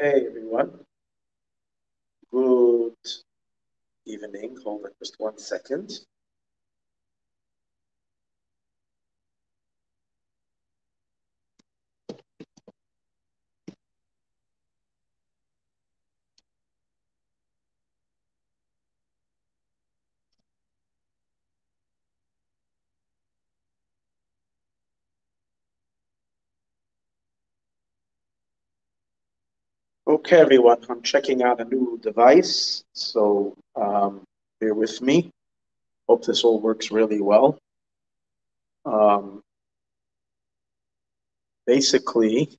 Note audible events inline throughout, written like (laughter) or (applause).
Okay, everyone. Good evening. Hold on just one second. Okay, everyone, I'm checking out a new device, so um, bear with me. Hope this all works really well. Um, basically,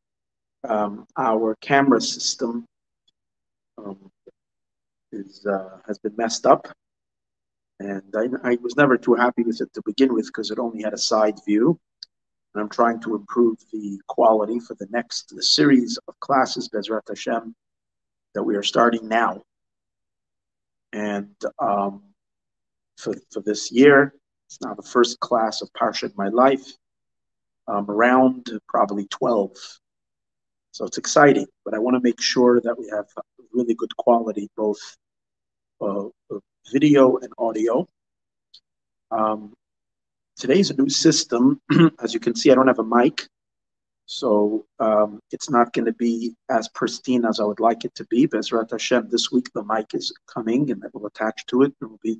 um, our camera system um, is uh, has been messed up, and I, I was never too happy with it to begin with because it only had a side view. And I'm trying to improve the quality for the next the series of classes, Bezrat Hashem, that we are starting now. And um, for, for this year, it's now the first class of Parsha in my life, um, around probably 12. So it's exciting, but I want to make sure that we have really good quality, both uh, video and audio. Um, today's a new system. (clears throat) As you can see, I don't have a mic, so um, it's not going to be as pristine as I would like it to be. Bezrat Hashem, this week the mic is coming and it will attach to it. It will be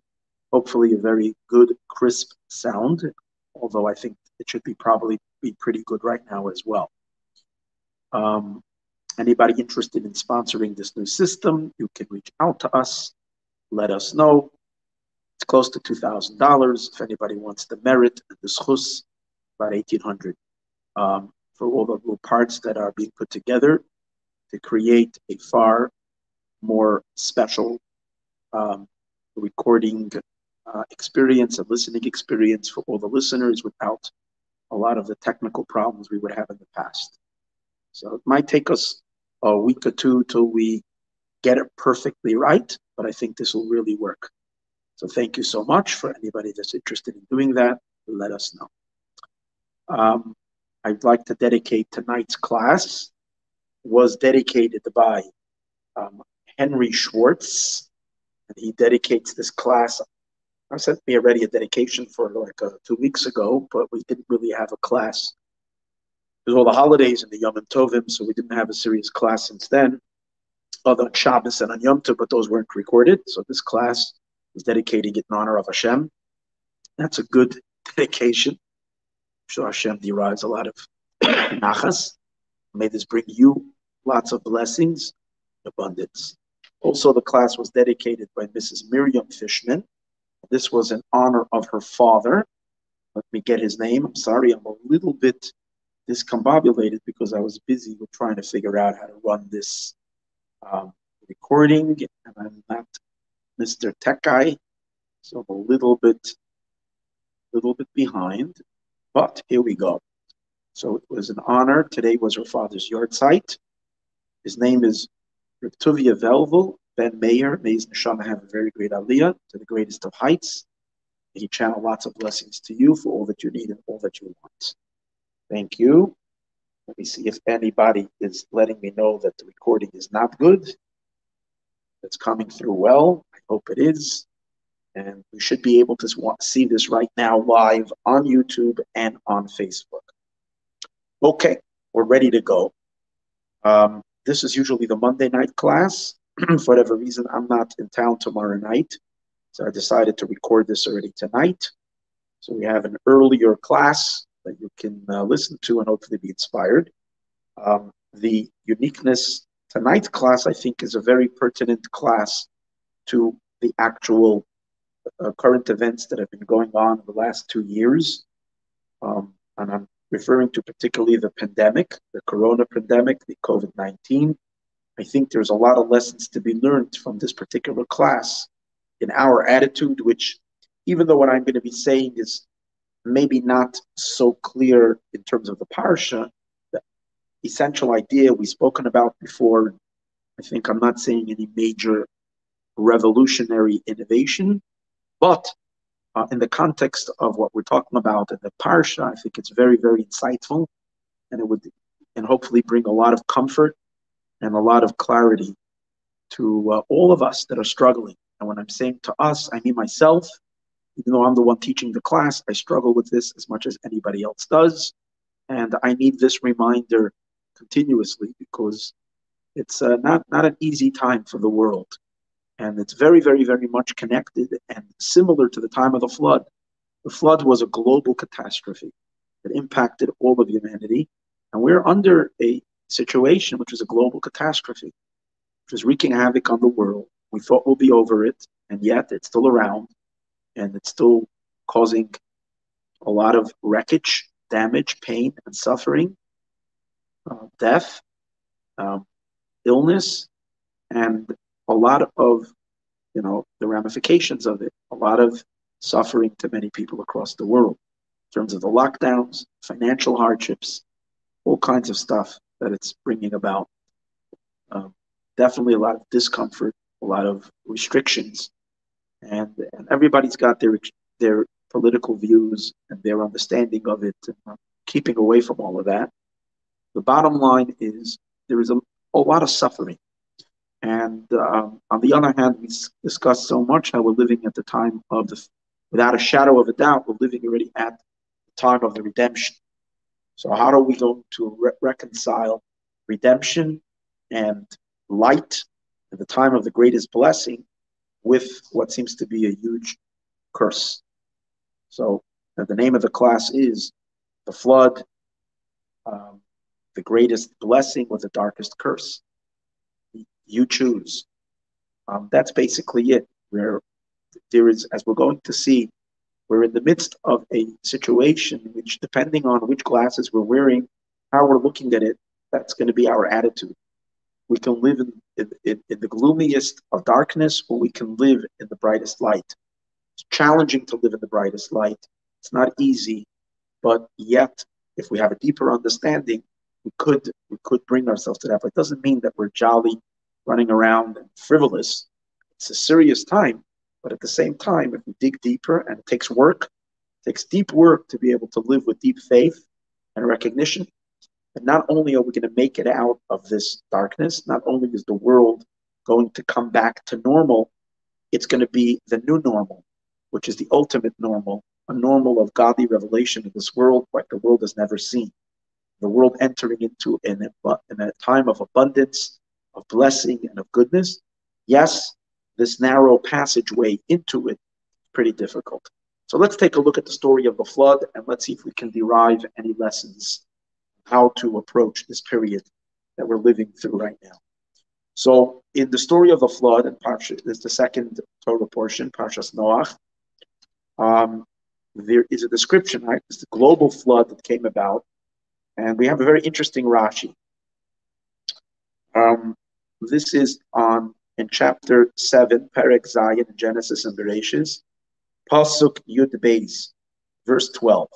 hopefully a very good, crisp sound, although I think it should be probably be pretty good right now as well. Um, anybody interested in sponsoring this new system, you can reach out to us, let us know. It's close to $2,000. If anybody wants the merit and the schus, about 1800 um, for all the little parts that are being put together to create a far more special um, recording uh, experience and listening experience for all the listeners without a lot of the technical problems we would have in the past. So it might take us a week or two till we get it perfectly right, but I think this will really work. So thank you so much for anybody that's interested in doing that. Let us know. Um, I'd like to dedicate tonight's class was dedicated by um, Henry Schwartz, and he dedicates this class. I sent me already a dedication for like uh, two weeks ago, but we didn't really have a class. There's all the holidays and the Yom Tovim, so we didn't have a serious class since then. Other Shabbos and on Yom Tov, but those weren't recorded. So this class is dedicating it in honor of Hashem. That's a good (laughs) dedication. I'm sure Hashem derives a lot of (coughs) nachas. May this bring you lots of blessings, abundance. Also, the class was dedicated by Mrs. Miriam Fishman. This was in honor of her father. Let me get his name. I'm sorry, I'm a little bit discombobulated because I was busy with trying to figure out how to run this um, recording, and I'm not Mr. Tech Guy, so a little bit, little bit behind, but here we go. So it was an honor. Today was her father's yahrzeit. His name is Reb Tuvia Velvel, Ben Mayer. May his neshama have a very great aliyah to the greatest of heights. He channel lots of blessings to you for all that you need and all that you want. Thank you. Let me see if anybody is letting me know that the recording is not good. It's coming through well. Hope it is. And we should be able to see this right now live on YouTube and on Facebook. Okay, we're ready to go. Um, this is usually the Monday night class. (clears throat) For whatever reason, I'm not in town tomorrow night. So I decided to record this already tonight. So we have an earlier class that you can uh, listen to and hopefully be inspired. Um, the uniqueness tonight's class, I think, is a very pertinent class to the actual uh, current events that have been going on in the last two years. Um, and I'm referring to particularly the pandemic, the corona pandemic, the COVID 19. I think there's a lot of lessons to be learned from this particular class in our attitude, which, even though what I'm going to be saying is maybe not so clear in terms of the parsha, the essential idea we've spoken about before. I think I'm not saying any major revolutionary innovation, but uh, in the context of what we're talking about in the parsha, I think it's very, very insightful, and it would, and hopefully bring a lot of comfort and a lot of clarity to uh, all of us that are struggling. And when I'm saying to us, I mean myself, even though I'm the one teaching the class, I struggle with this as much as anybody else does. And I need this reminder continuously because it's uh, not, not an easy time for the world. And it's very, very, very much connected and similar to the time of the flood. The flood was a global catastrophe that impacted all of humanity. And we're under a situation which is a global catastrophe, which is wreaking havoc on the world. We thought we'll be over it, and yet it's still around and it's still causing a lot of wreckage, damage, pain, and suffering, uh, death, um, illness, and a lot of, you know, the ramifications of it, a lot of suffering to many people across the world in terms of the lockdowns, financial hardships, all kinds of stuff that it's bringing about. Um, definitely a lot of discomfort, a lot of restrictions, and, and everybody's got their their political views and their understanding of it, and keeping away from all of that. The bottom line is there is a, a lot of suffering. And um, on the other hand, we discussed so much how we're living at the time of the, without a shadow of a doubt, we're living already at the time of the redemption. So, how are we going to re- reconcile redemption and light at the time of the greatest blessing with what seems to be a huge curse? So, the name of the class is The Flood, um, the greatest blessing or the darkest curse. You choose. Um, that's basically it. Where there is, as we're going to see, we're in the midst of a situation which, depending on which glasses we're wearing, how we're looking at it, that's going to be our attitude. We can live in, in, in the gloomiest of darkness, or we can live in the brightest light. It's challenging to live in the brightest light. It's not easy, but yet, if we have a deeper understanding, we could we could bring ourselves to that. But it doesn't mean that we're jolly, running around and frivolous. It's a serious time, but at the same time, if we dig deeper, and it takes work, it takes deep work to be able to live with deep faith and recognition. And not only are we going to make it out of this darkness, not only is the world going to come back to normal, it's going to be the new normal, which is the ultimate normal, a normal of godly revelation in this world like the world has never seen. The world entering into an, uh, in a time of abundance, of blessing, and of goodness. Yes, this narrow passageway into it is pretty difficult. So let's take a look at the story of the flood and let's see if we can derive any lessons how to approach this period that we're living through right now. So in the story of the flood, and is the second Torah portion, Parshas Noach, um, there is a description, right? It's the global flood that came about, and we have a very interesting Rashi. Um, this is on in chapter 7, Perek Zayin, Genesis and Bereshis, Pasuk Yud Beis, verse 12.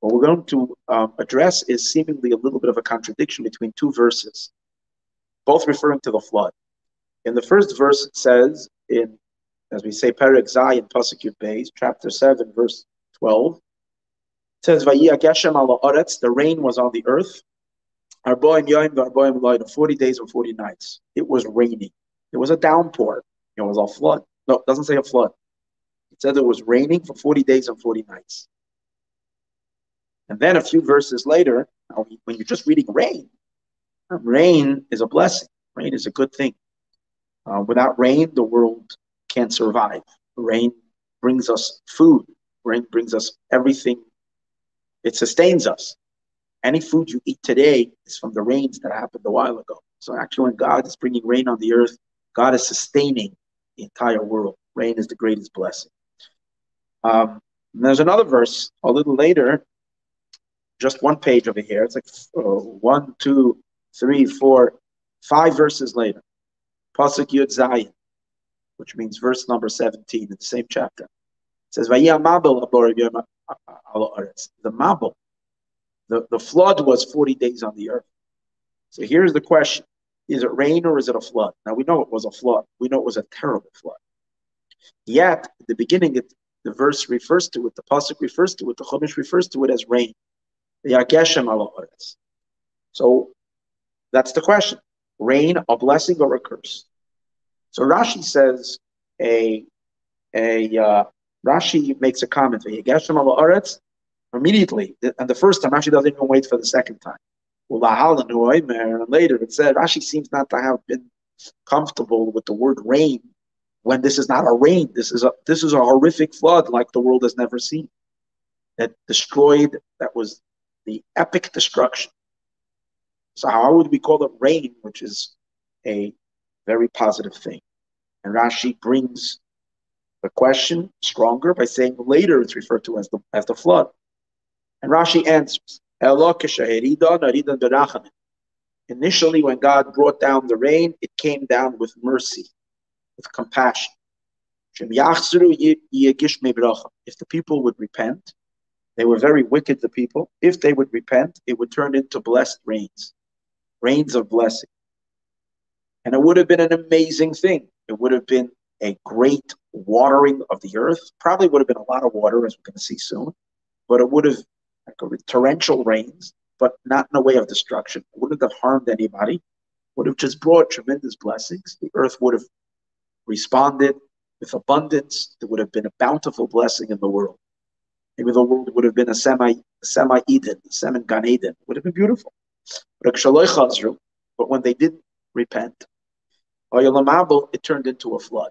What we're going to um, address is seemingly a little bit of a contradiction between two verses, both referring to the flood. In the first verse, it says, in as we say, Perek Zayin, Pasuk Yud Beis, chapter 7, verse 12, it says, ala the rain was on the earth, Arboim Yoim, Arboim 40 days and 40 nights. It was raining. It was a downpour. It was a flood. No, it doesn't say a flood. It said it was raining for 40 days and 40 nights. And then a few verses later, when you're just reading rain, rain is a blessing. Rain is a good thing. Uh, without rain, the world can't survive. Rain brings us food. Rain brings us everything. It sustains us. Any food you eat today is from the rains that happened a while ago. So actually, when God is bringing rain on the earth, God is sustaining the entire world. Rain is the greatest blessing. Um, there's another verse a little later, just one page over here. It's like uh, one, two, three, four, five verses later. Pasuk Yud Zayin, which means verse number 17 in the same chapter. It says, The Mabul, the, the flood was 40 days on the earth. So here's the question is it rain or is it a flood? Now we know it was a flood. We know it was a terrible flood. Yet, at the beginning, it, the verse refers to it, the pasuk refers to it, the Chumash refers to it as rain. So that's the question. rain, a blessing or a curse. So Rashi says a a uh, Rashi makes a comment. Immediately, and the first time Rashi doesn't even wait for the second time. And later it said Rashi seems not to have been comfortable with the word rain when this is not a rain. This is a this is a horrific flood like the world has never seen. That destroyed, that was the epic destruction. So how would we call it rain, which is a very positive thing? And Rashi brings the question stronger by saying later it's referred to as the as the flood. And Rashi answers, Initially, when God brought down the rain, it came down with mercy, with compassion. If the people would repent, they were very wicked, the people. If they would repent, it would turn into blessed rains, rains of blessing. And it would have been an amazing thing. It would have been a great watering of the earth. Probably would have been a lot of water, as we're going to see soon. But it would have, like torrential rains, but not in a way of destruction. It wouldn't have harmed anybody. Would have just brought tremendous blessings. The earth would have responded with abundance. There would have been a bountiful blessing in the world. Maybe the world would have been a semi semi Eden, semi Gan Eden. Would have been beautiful. But when they didn't repent, it turned into a flood.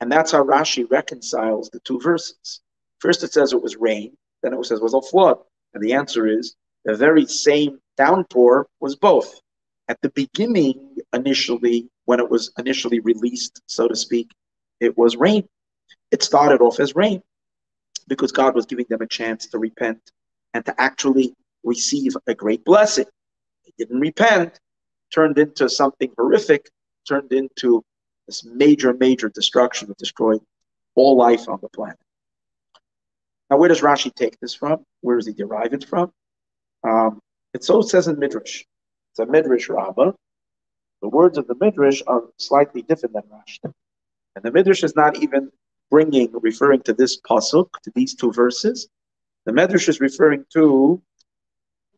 And that's how Rashi reconciles the two verses. First it says it was rain, then it says was a flood. And the answer is the very same downpour was both. At the beginning, initially, when it was initially released, so to speak, it was rain. It started off as rain because God was giving them a chance to repent and to actually receive a great blessing. They didn't repent, turned into something horrific, turned into this major, major destruction that destroyed all life on the planet. Now, where does Rashi take this from? Where does he derive it from? Um, it so says in Midrash. It's a Midrash Rabbah. The words of the Midrash are slightly different than Rashi. And the Midrash is not even bringing, referring to this pasuk, to these two verses. The Midrash is referring to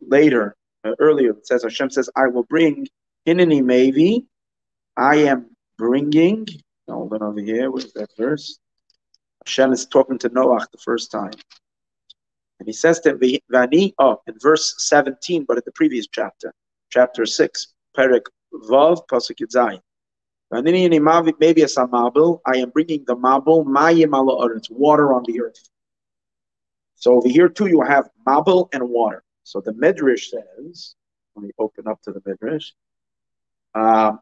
later, uh, earlier. It says Hashem says, "I will bring Hineni Mevi. I am bringing." Hold on over here. Where's that verse? Hashem is talking to Noah the first time. And he says to Vani, oh, in verse 17, but in the previous chapter, chapter 6, Perek Vav, Pasuk Yud Zayin. Maybe as a mabul, I am bringing the mabul, mayim ala it's water on the earth. So over here too, you have mabul and water. So the Midrash says, let me open up to the Midrash. Uh,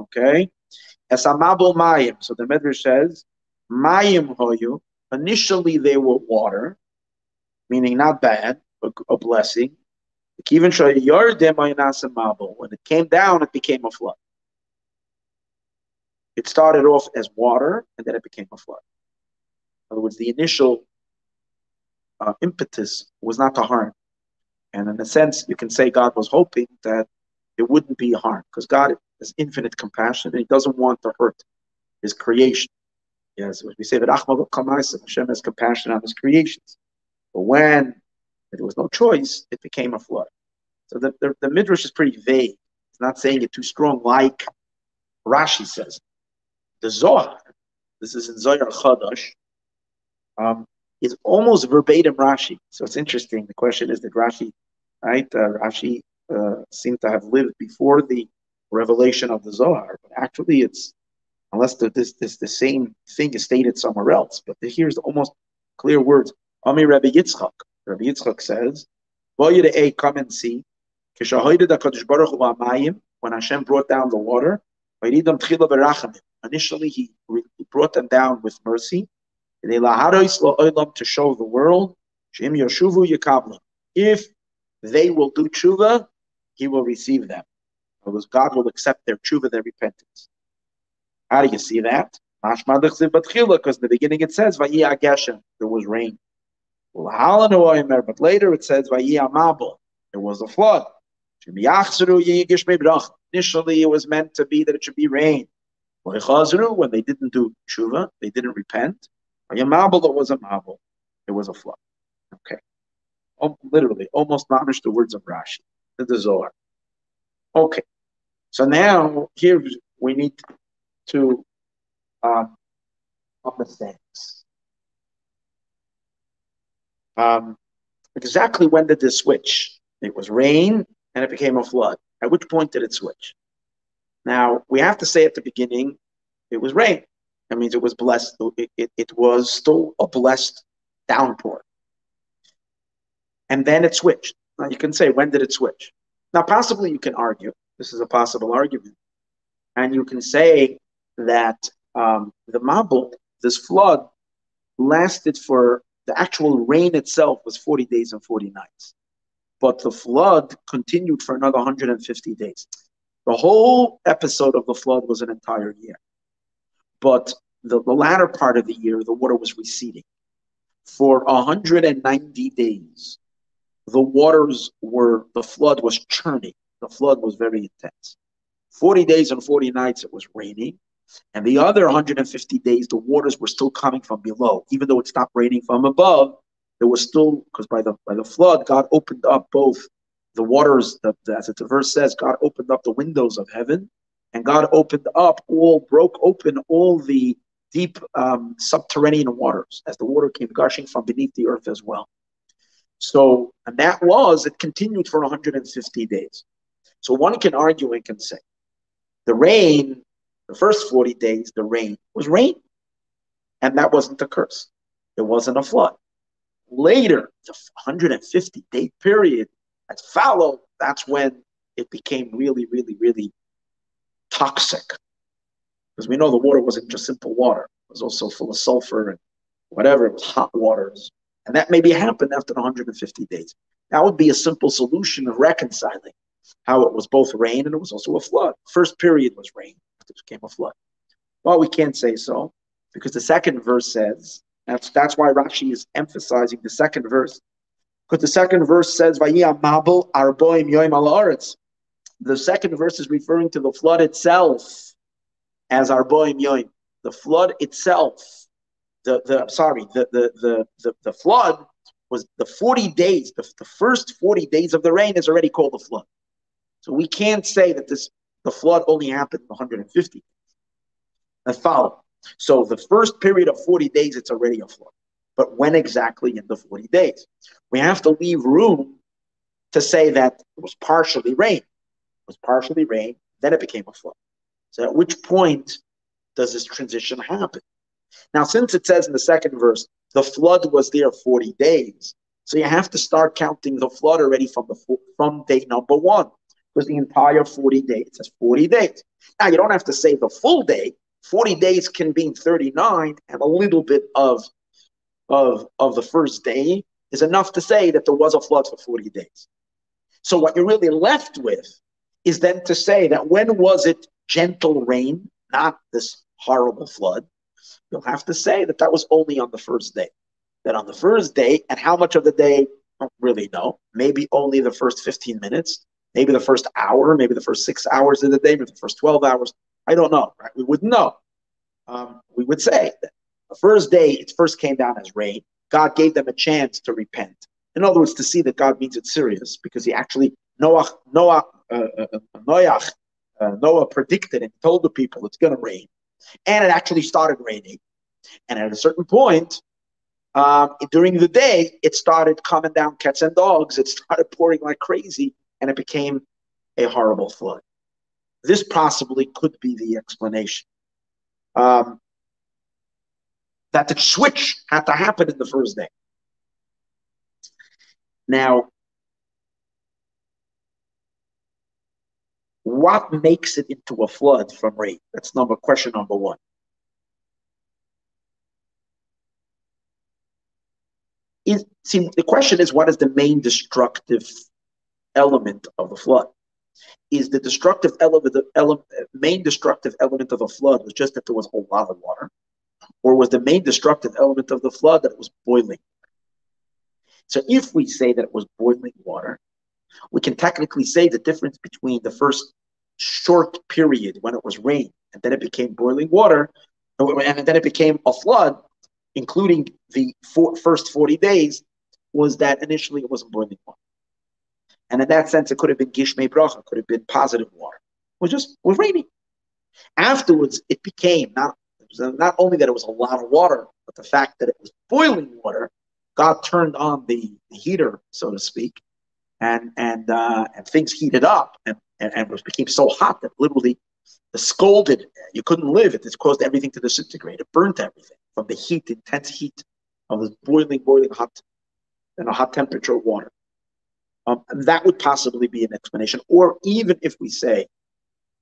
okay. As a mabul mayim. So the Midrash says, mayim hoyu. Initially they were water, meaning not bad, but a blessing. Even When it came down, it became a flood. It started off as water, and then it became a flood. In other words, the initial uh, impetus was not to harm. And in a sense, you can say God was hoping that it wouldn't be harm, because God has infinite compassion, and He doesn't want to hurt His creation. Yes, we say that Hashem has compassion on His creations. But when there was no choice, it became a flood. So the, the, the Midrash is pretty vague. It's not saying it too strong, like Rashi says. The Zohar, this is in Zohar Chadash, um, is almost verbatim Rashi. So it's interesting. The question is, that Rashi, right? Uh, Rashi uh, seemed to have lived before the revelation of the Zohar, but actually, it's unless the, this this the same thing is stated somewhere else. But here's almost clear words. Ami Rabbi Yitzchak. Rabbi Yitzchak says, "A come and see." When Hashem brought down the water, initially he, he brought them down with mercy to show the world if they will do tshuva, he will receive them. Because God will accept their tshuva, their repentance. How do you see that? Because in the beginning it says, there was rain. Er, but later it says, there was a flood. Initially, it was meant to be that it should be rain. When they didn't do tshuva, they didn't repent. It was a mabul. It was a flood. Okay. literally, almost mamish the words of Rashi. the Zohar. Okay. So now here we need to um, understand. Um, exactly when did this switch? It was rain and it became a flood. At which point did it switch? Now, we have to say at the beginning, it was rain. That means it was blessed. It, it, it was still a blessed downpour. And then it switched. Now, you can say, when did it switch? Now, possibly you can argue. This is a possible argument. And you can say that um, the Mabul, this flood, lasted for the actual rain itself was 40 days and 40 nights. But the flood continued for another 150 days. The whole episode of the flood was an entire year. But the, the latter part of the year, the water was receding. For 190 days, the waters were, the flood was churning. The flood was very intense. 40 days and 40 nights, it was raining. And the other 150 days, the waters were still coming from below. Even though it stopped raining from above, there was still, because by the by the flood, God opened up both the waters, the, the, as the verse says, God opened up the windows of heaven, and God opened up all, broke open all the deep um, subterranean waters as the water came gushing from beneath the earth as well. So, and that was, it continued for 150 days. So one can argue and can say, the rain, the first 40 days, the rain was rain. And that wasn't a curse. It wasn't a flood. Later, the 150 day period that followed, that's when it became really, really, really toxic. Because we know the water wasn't just simple water, it was also full of sulfur and whatever, it was hot waters. And that maybe happened after 150 days. That would be a simple solution of reconciling how it was both rain and it was also a flood. First period was rain, it became a flood. Well, we can't say so because the second verse says, that's, that's why Rashi is emphasizing the second verse because the second verse says, arboim yoim The second verse is referring to the flood itself as arboim yoim. The flood itself, the, the sorry, the, the, the, the, the flood was the 40 days, the, the first 40 days of the rain is already called the flood. So we can't say that this the flood only happened 150 days. That follow. So the first period of 40 days, it's already a flood. But when exactly in the 40 days? We have to leave room to say that it was partially rain. It was partially rain, then it became a flood. So at which point does this transition happen? Now, since it says in the second verse, the flood was there 40 days, so you have to start counting the flood already from the from day number one, because the entire 40 days says 40 days. Now you don't have to say the full day. 40 days can be 39 and a little bit of of, of the first day is enough to say that there was a flood for 40 days. So what you're really left with is then to say that when was it gentle rain, not this horrible flood? You'll have to say that that was only on the first day. That on the first day, and how much of the day, I don't really know. Maybe only the first 15 minutes, maybe the first hour, maybe the first six hours of the day, maybe the first 12 hours. I don't know, right? We wouldn't know. Um, we would say that the first day it first came down as rain. God gave them a chance to repent. In other words, to see that God means it serious, because he actually Noah Noah uh, uh, uh Noah uh, Noah predicted and told the people it's going to rain, and it actually started raining. And at a certain point, um, during the day, it started coming down cats and dogs. It started pouring like crazy, and it became a horrible flood. This possibly could be the explanation. Um, that the switch had to happen in the first day. Now, what makes it into a flood from rain? That's number question number one. Is, see, the question is, what is the main destructive element of the flood? Is the destructive element, the ele- main destructive element of a flood was just that there was a lot of water? Or was the main destructive element of the flood that it was boiling? So if we say that it was boiling water, we can technically say the difference between the first short period when it was rain and then it became boiling water, and then it became a flood, including the first 40 days, was that initially it wasn't boiling water. And in that sense, it could have been Gishmei Bracha, could have been positive water. It was just, it was raining. Afterwards, it became not, it was not only that it was a lot of water, but the fact that it was boiling water, God turned on the, the heater, so to speak, and and uh, and things heated up and, and, and it became so hot that literally the scalded, you couldn't live. It just caused everything to disintegrate. It burnt everything from the heat, intense heat of this boiling, boiling hot, and a hot temperature of water. Um, that would possibly be an explanation. Or even if we say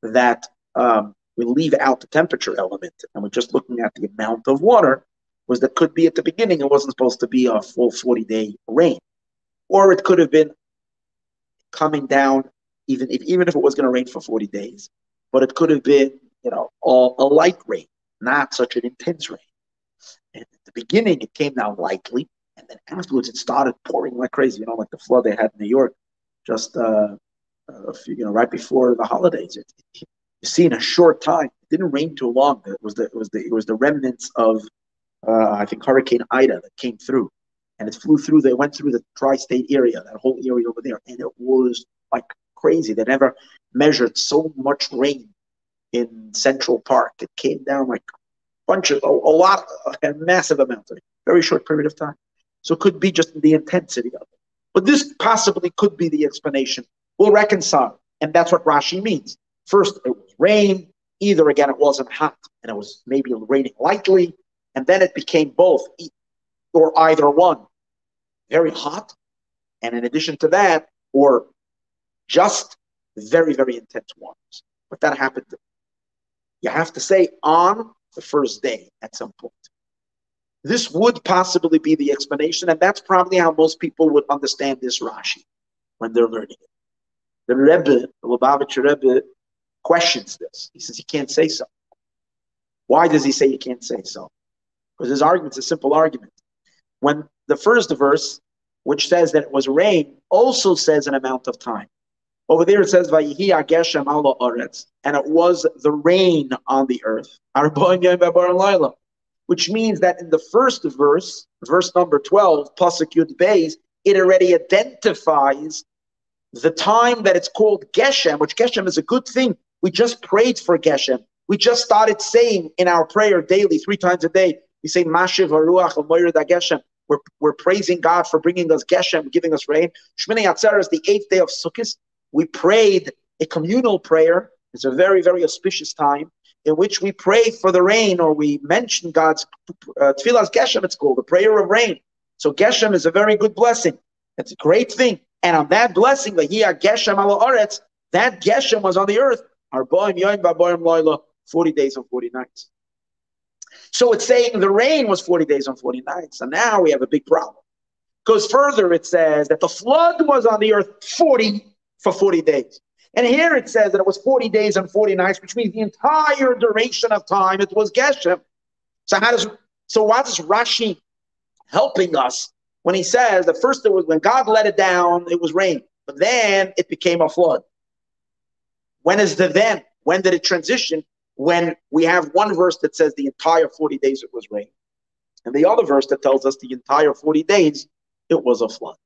that um, we leave out the temperature element and we're just looking at the amount of water, was that could be at the beginning it wasn't supposed to be a full 40 day rain. Or it could have been coming down, even if, even if it was going to rain for 40 days. But it could have been, you know, a, a light rain, not such an intense rain. And at the beginning, it came down lightly, and then afterwards, it started pouring like crazy. You know, like the flood they had in New York, just uh, a few, you know, right before the holidays. It, it, you see, in a short time, it didn't rain too long. It was the it was the it was the remnants of uh, I think Hurricane Ida that came through, and it flew through. They went through the tri-state area, that whole area over there, and it was like crazy. They never measured so much rain in Central Park. It came down like a bunch of a, a lot, a massive amount it, very short period of time. So it could be just the intensity of it. But this possibly could be the explanation. We'll reconcile, and that's what Rashi means. First, it was rain. Either again, it wasn't hot, and it was maybe raining lightly, and then it became both, or either one, very hot, and in addition to that, or just very, very intense waters. But that happened. You have to say on the first day at some point. This would possibly be the explanation, and that's probably how most people would understand this Rashi when they're learning it. The Rebbe, the Lubavitcher Rebbe, questions this. He says he can't say so. Why does he say he can't say so? Because his argument's a simple argument. When the first verse, which says that it was rain, also says an amount of time. Over there it says Vayihi Ageshem ala Oretz, and it was the rain on the earth. Which means that in the first verse, verse number 12, Pasuk Yud Beis, it already identifies the time that it's called Geshem, which Geshem is a good thing. We just prayed for Geshem. We just started saying in our prayer daily, three times a day, we say Mashiv Haruach Geshem. We're, we're praising God for bringing us Geshem, giving us rain. Shmini Atzer is the eighth day of Sukkot. We prayed a communal prayer. It's a very, very auspicious time in which we pray for the rain or we mention God's uh, Tfilas Geshem, it's called, the prayer of rain. So Geshem is a very good blessing. It's a great thing. And on that blessing, the Geshem ala that Geshem was on the earth. Arboim Yoim Baboim Loila, 40 days and 40 nights. So it's saying the rain was 40 days and 40 nights. And now we have a big problem. Goes further, it says that the flood was on the earth 40 for 40 days. And here it says that it was 40 days and 40 nights, which means the entire duration of time it was Geshem. So how does so why is Rashi helping us when he says that first it was when God let it down, it was rain, but then it became a flood. When is the then? When did it transition? When we have one verse that says the entire 40 days it was rain, and the other verse that tells us the entire 40 days it was a flood.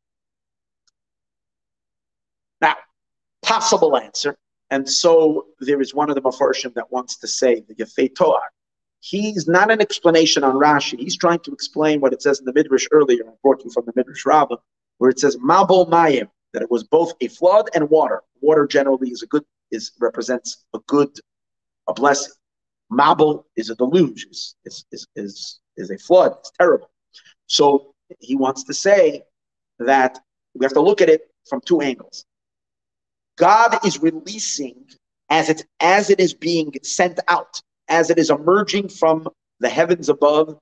Now, possible answer. And so there is one of the Mefarshim that wants to say the Yefei Toar. He's not an explanation on Rashi. He's trying to explain what it says in the Midrash earlier. I brought you from the Midrash Rabbah, where it says Mabul Mayim, that it was both a flood and water. Water generally is a good is represents a good, a blessing. Mabul is a deluge, is is is, is a flood. It's terrible. So he wants to say that we have to look at it from two angles. God is releasing as it as it is being sent out, as it is emerging from the heavens above,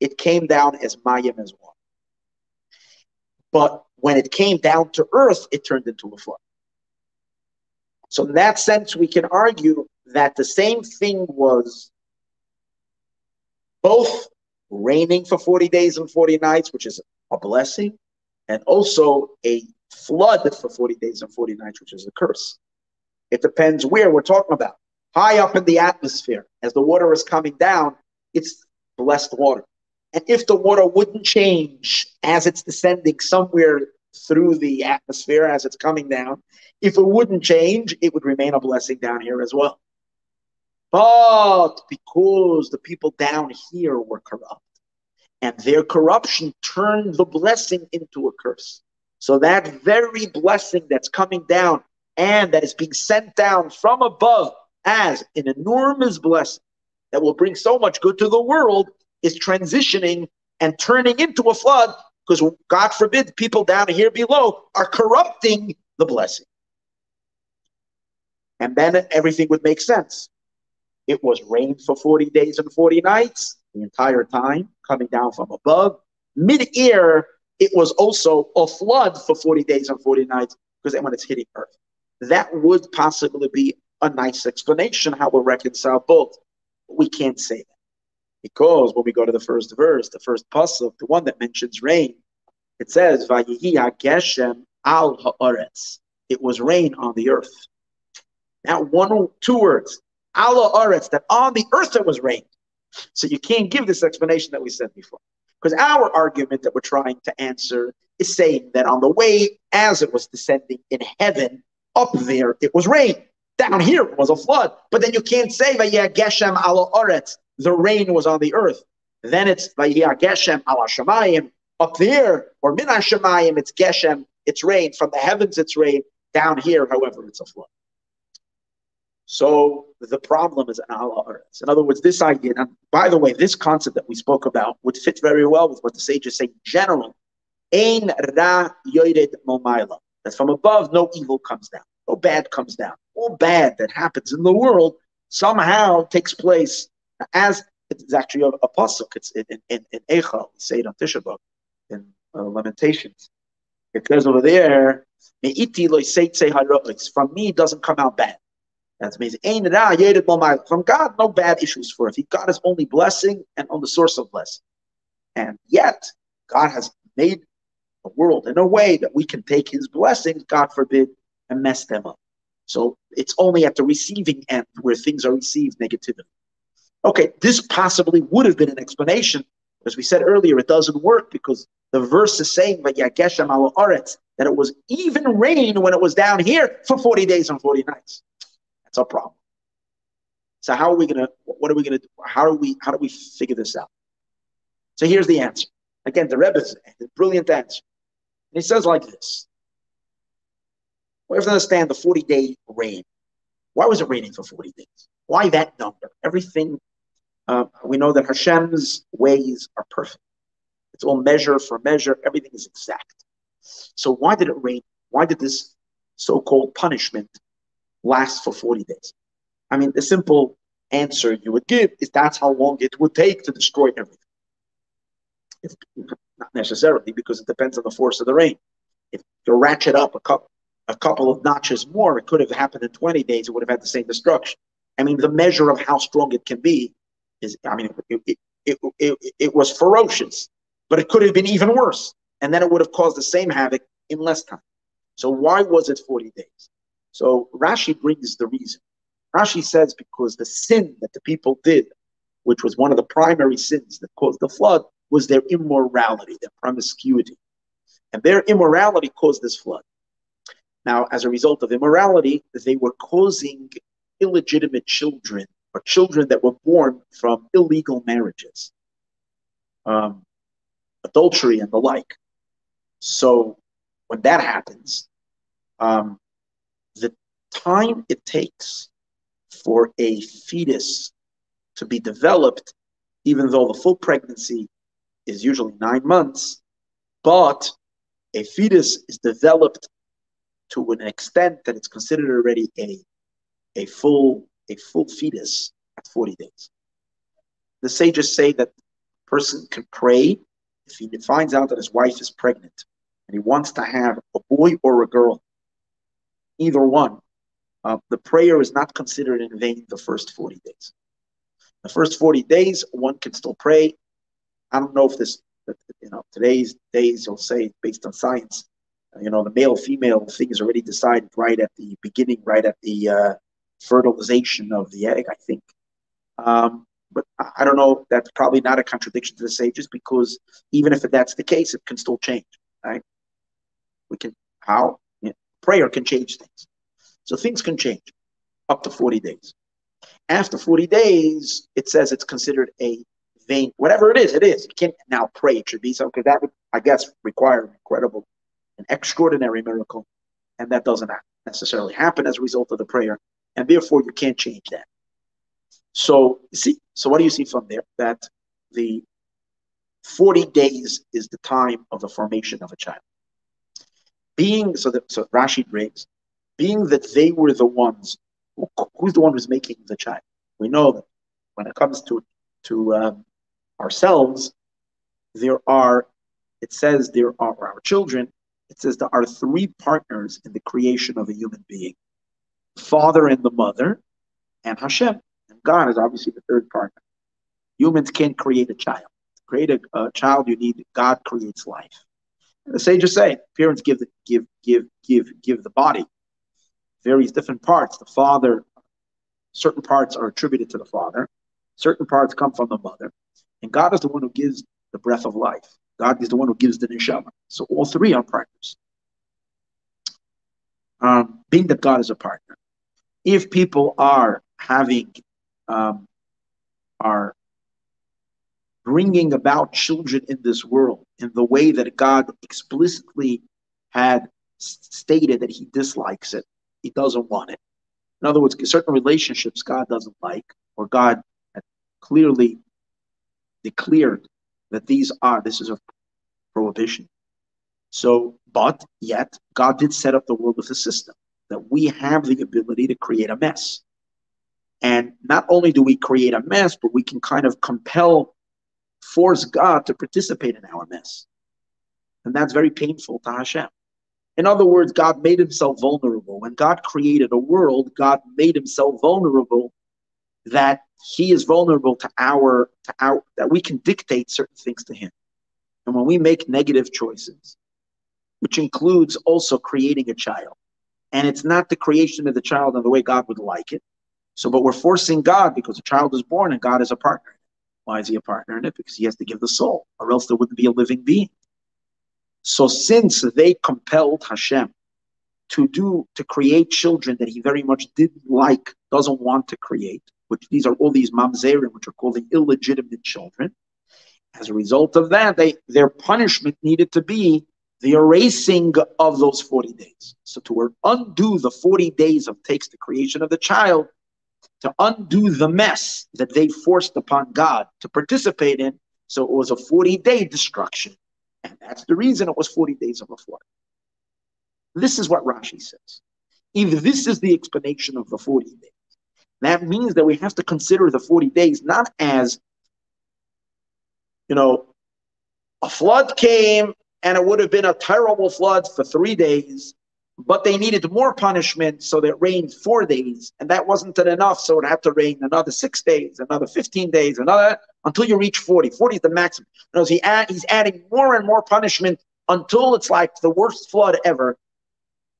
it came down as Mayim as well. But when it came down to earth, it turned into a flood. So in that sense, we can argue that the same thing was both raining for 40 days and 40 nights, which is a blessing, and also a flood for 40 days and 40 nights, which is a curse. It depends where we're talking about. High up in the atmosphere, as the water is coming down, it's blessed water. And if the water wouldn't change as it's descending somewhere through the atmosphere as it's coming down. If it wouldn't change, it would remain a blessing down here as well. But because the people down here were corrupt, and their corruption turned the blessing into a curse. So that very blessing that's coming down and that is being sent down from above as an enormous blessing that will bring so much good to the world is transitioning and turning into a flood because God forbid people down here below are corrupting the blessing. And then everything would make sense. It was rain for 40 days and 40 nights the entire time, coming down from above. Mid air, it was also a flood for 40 days and 40 nights because when it's hitting earth. That would possibly be a nice explanation how we'll reconcile both. But we can't say that. Because when we go to the first verse, the first pasuk, the one that mentions rain, it says, Vayihi al haaretz. It was rain on the earth. Now, one, two words, al haaretz, that on the earth it was rain. So you can't give this explanation that we said before. Because our argument that we're trying to answer is saying that on the way as it was descending in heaven, up there it was rain. Down here it was a flood. But then you can't say Vayah Geshem ala Oretz, the rain was on the earth. Then it's Vayah Geshem ala Shemayim, up there, or Min Shemayim, it's Geshem, it's rain. From the heavens it's rain. Down here, however, it's a flood. So the problem is Allah In other words, this idea, and by the way, this concept that we spoke about would fit very well with what the sages say in general. Ein ra yored momayla. That from above, no evil comes down, no bad comes down. All bad that happens in the world somehow takes place as it's actually a, a pasuk. It's in in, in Eicha, we say it on Tisha B'av, in uh, Lamentations. It says over there, from me doesn't come out bad. That's amazing. From God, no bad issues for it. God is only blessing and on the source of blessing. And yet, God has made the world in a way that we can take his blessings, God forbid, and mess them up. So it's only at the receiving end where things are received negatively. Okay, this possibly would have been an explanation. As we said earlier, it doesn't work because the verse is saying that it was even rain when it was down here for 40 days and 40 nights. It's a problem. So how are we gonna? What are we gonna do? How do we? How do we figure this out? So here's the answer. Again, the Rebbe's the brilliant answer. And he says like this. We have to understand the 40 day rain. Why was it raining for 40 days? Why that number? Everything, uh, we know that Hashem's ways are perfect. It's all measure for measure, everything is exact. So why did it rain? Why did this so called punishment lasts for 40 days? I mean, the simple answer you would give is that's how long it would take to destroy everything. If, not necessarily, because it depends on the force of the rain. If you ratchet up a couple, a couple of notches more, it could have happened in 20 days, it would have had the same destruction. I mean, the measure of how strong it can be is, I mean, it, it, it, it, it was ferocious, but it could have been even worse. And then it would have caused the same havoc in less time. So why was it 40 days? So Rashi brings the reason. Rashi says because the sin that the people did, which was one of the primary sins that caused the flood, was their immorality, their promiscuity. And their immorality caused this flood. Now, as a result of immorality, they were causing illegitimate children or children that were born from illegal marriages, um, adultery, and the like. So, when that happens, um, time it takes for a fetus to be developed, even though the full pregnancy is usually nine months, but a fetus is developed to an extent that it's considered already a, a full a full fetus at 40 days. The sages say that a person can pray if he finds out that his wife is pregnant and he wants to have a boy or a girl, either one, uh, the prayer is not considered in vain the first 40 days. The first 40 days, one can still pray. I don't know if this, you know, today's days, you'll say, based on science, uh, you know, the male female thing is already decided right at the beginning, right at the uh, fertilization of the egg, I think. Um, but I don't know, that's probably not a contradiction to the sages because even if that's the case, it can still change, right? We can how prayer can change things. So things can change up to 40 days. After 40 days, it says it's considered a vain, whatever it is, it is. You can't now pray. It should be so because that would, I guess, require an incredible, an extraordinary miracle. And that doesn't necessarily happen as a result of the prayer. And therefore, you can't change that. So, see, so what do you see from there? That the 40 days is the time of the formation of a child. Being, so that, so Rashi brings, being that they were the ones, who's the one who's making the child? We know that when it comes to, to um, ourselves, there are, it says there are our children, it says there are three partners in the creation of a human being father and the mother, and Hashem. And God is obviously the third partner. Humans can't create a child. To create a, a child, you need God creates life. The sages say parents give the, give give give give the body various different parts. The father, certain parts are attributed to the father, certain parts come from the mother, and God is the one who gives the breath of life. God is the one who gives the neshama. So all three are partners. Um, being that God is a partner, if people are having um, are bringing about children in this world in the way that God explicitly had stated that he dislikes it. He doesn't want it. In other words, certain relationships God doesn't like, or God clearly declared that these are, this is a prohibition. So, but yet, God did set up the world with a system that we have the ability to create a mess. And not only do we create a mess, but we can kind of compel, force God to participate in our mess. And that's very painful to Hashem. In other words, God made himself vulnerable. When God created a world, God made himself vulnerable that he is vulnerable to our to our that we can dictate certain things to him. And when we make negative choices, which includes also creating a child, and it's not the creation of the child in the way God would like it. So, but we're forcing God because a child is born and God is a partner. Why is he a partner in it? Because he has to give the soul, or else there wouldn't be a living being. So since they compelled Hashem to do to create children that he very much didn't like, doesn't want to create, which these are all these mamzerim, which are called the illegitimate children. As a result of that, they their punishment needed to be the erasing of those 40 days. So to undo the 40 days of takes the creation of the child, to undo the mess that they forced upon God to participate in. So it was a 40 day destruction. And that's the reason it was 40 days of a flood. This is what Rashi says. If this is the explanation of the 40 days, that means that we have to consider the 40 days not as, you know, a flood came and it would have been a terrible flood for three days, but they needed more punishment, so it rained four days, and that wasn't enough, so it had to rain another six days, another 15 days, another until you reach 40. 40 is the maximum. He add, he's adding more and more punishment until it's like the worst flood ever.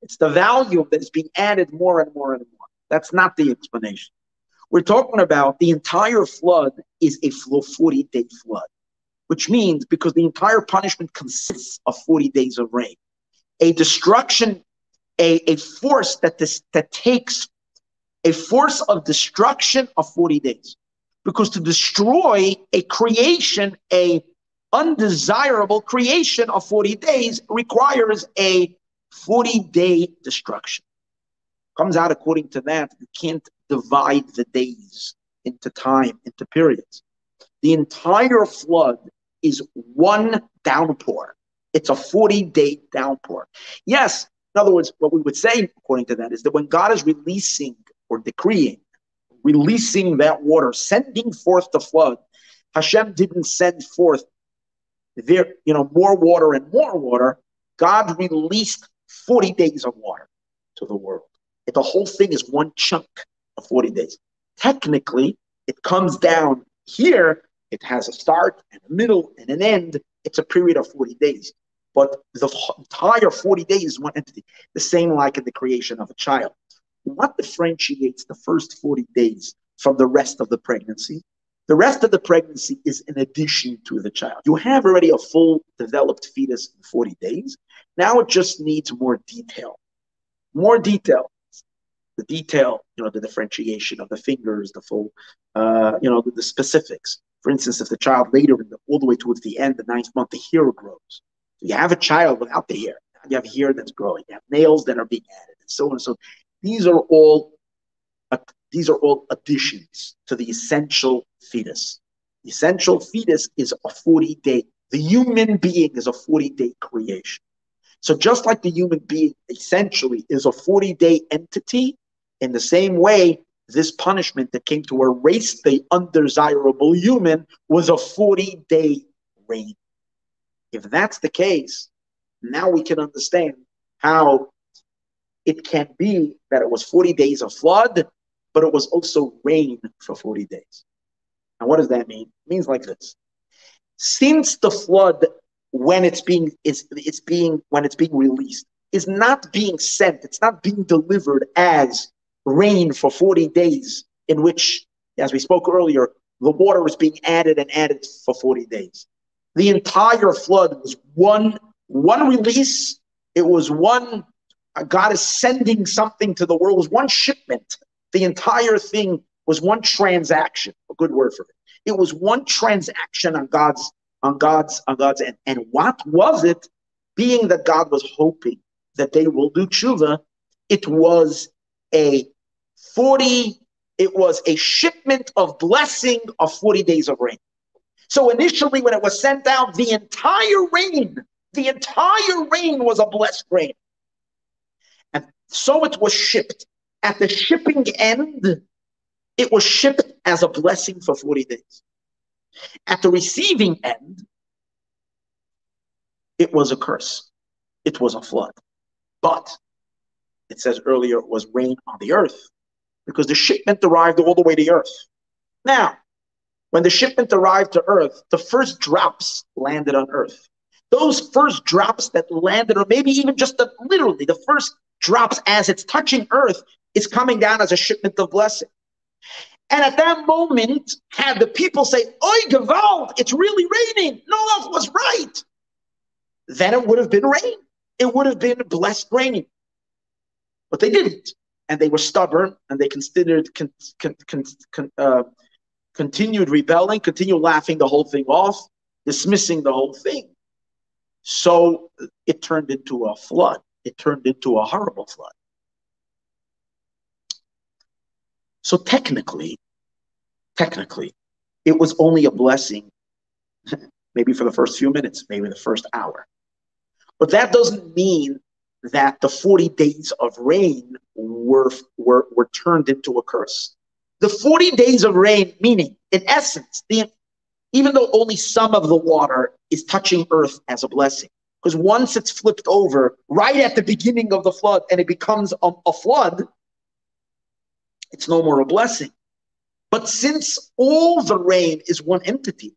It's the value that is being added more and more and more. That's not the explanation. We're talking about the entire flood is a 40 day flood, which means because the entire punishment consists of 40 days of rain. A destruction, a, a force that this that takes a force of destruction of 40 days because to destroy a creation, a undesirable creation of 40 days requires a 40 day destruction. Comes out according to that, you can't divide the days into time, into periods. The entire flood is one downpour. It's a 40 day downpour. Yes, in other words, what we would say, according to that, is that when God is releasing or decreeing releasing that water, sending forth the flood. Hashem didn't send forth there, you know, more water and more water. God released 40 days of water to the world. The whole thing is one chunk of 40 days. Technically, it comes down here, it has a start and a middle and an end. It's a period of 40 days. But the entire 40 days is one entity, the same like in the creation of a child. What differentiates the first 40 days from the rest of the pregnancy? The rest of the pregnancy is in addition to the child. You have already a full developed fetus in 40 days, Now it just needs more detail. More detail. The detail, you know, the differentiation of the fingers, the full, uh, you know, the, the, specifics. For instance, if the child later, the, all the way towards the end, the ninth month, the hair grows. You have a child without the hair. You have hair that's growing. You have nails that are being added, and so on and so. These are all these are all additions to the essential fetus. The essential fetus is a 40 day. The human being is a 40 day creation. So just like the human being essentially is a 40 day entity, in the same way, this punishment that came to erase the undesirable human was a 40 day rain. If that's the case, now we can understand how it can be that it was 40 days of flood, but it was also rain for 40 days. And what does that mean? It means like this. Since the flood, when it's being is it's being when it's being released, is not being sent, it's not being delivered as rain for 40 days, in which, as we spoke earlier, the water is being added and added for 40 days. The entire flood was one one release. It was one. Uh, God is sending something to the world. It was one shipment. The entire thing was one transaction. A good word for it. It was one transaction on God's on God's on God's end. And what was it? Being that God was hoping that they will do tshuva, it was a 40, it was a shipment of blessing of 40 days of rain. So initially, when it was sent out, the entire rain, the entire rain was a blessed rain. And so it was shipped. At the shipping end, it was shipped as a blessing for 40 days. At the receiving end, it was a curse. It was a flood. But it says earlier it was rain on the earth because the shipment arrived all the way to earth. Now, when the shipment arrived to earth, the first drops landed on earth. Those first drops that landed, or maybe even just the, literally the first drops as it's touching earth, is coming down as a shipment of blessing. And at that moment, had the people say, Oi, Gewalt, it's really raining. Noach was right. Then it would have been rain. It would have been blessed raining. But they didn't. And they were stubborn and they considered, con, con, con, uh, continued rebelling, continued laughing the whole thing off, dismissing the whole thing. So it turned into a flood. It turned into a horrible flood. So technically, technically, it was only a blessing, (laughs) maybe for the first few minutes, maybe the first hour. But that doesn't mean that the 40 days of rain were, were, were turned into a curse. The 40 days of rain, meaning, in essence, the, even though only some of the water is touching earth as a blessing, because once it's flipped over right at the beginning of the flood and it becomes a, a flood, it's no more a blessing. But since all the rain is one entity,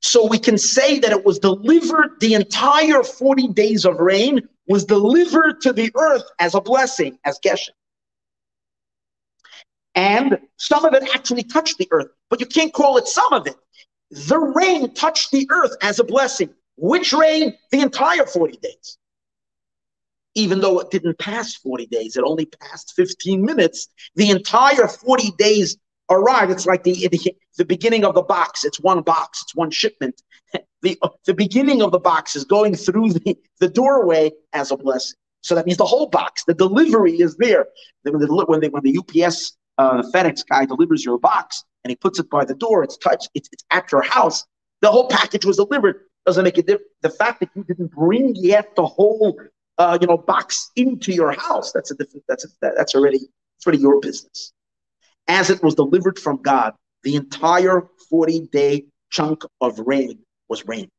so we can say that it was delivered, the entire 40 days of rain was delivered to the earth as a blessing, as Geshem. And some of it actually touched the earth, but you can't call it some of it. The rain touched the earth as a blessing. Which rain? The entire 40 days even though it didn't pass 40 days, it only passed 15 minutes. The entire 40 days arrived. It's like the, the, the beginning of the box. It's one box, it's one shipment. (laughs) The, the beginning of the box is going through the, the doorway as a blessing. So that means the whole box, the delivery is there. When the, when, the, when the UPS uh, FedEx guy delivers your box and he puts it by the door, it's touched, it's, it's at your house, the whole package was delivered. Doesn't make a difference. The fact that you didn't bring yet the whole uh, you know, box into your house. That's a different. That's a, that's already it's already your business. As it was delivered from God, the entire forty day chunk of rain was rain.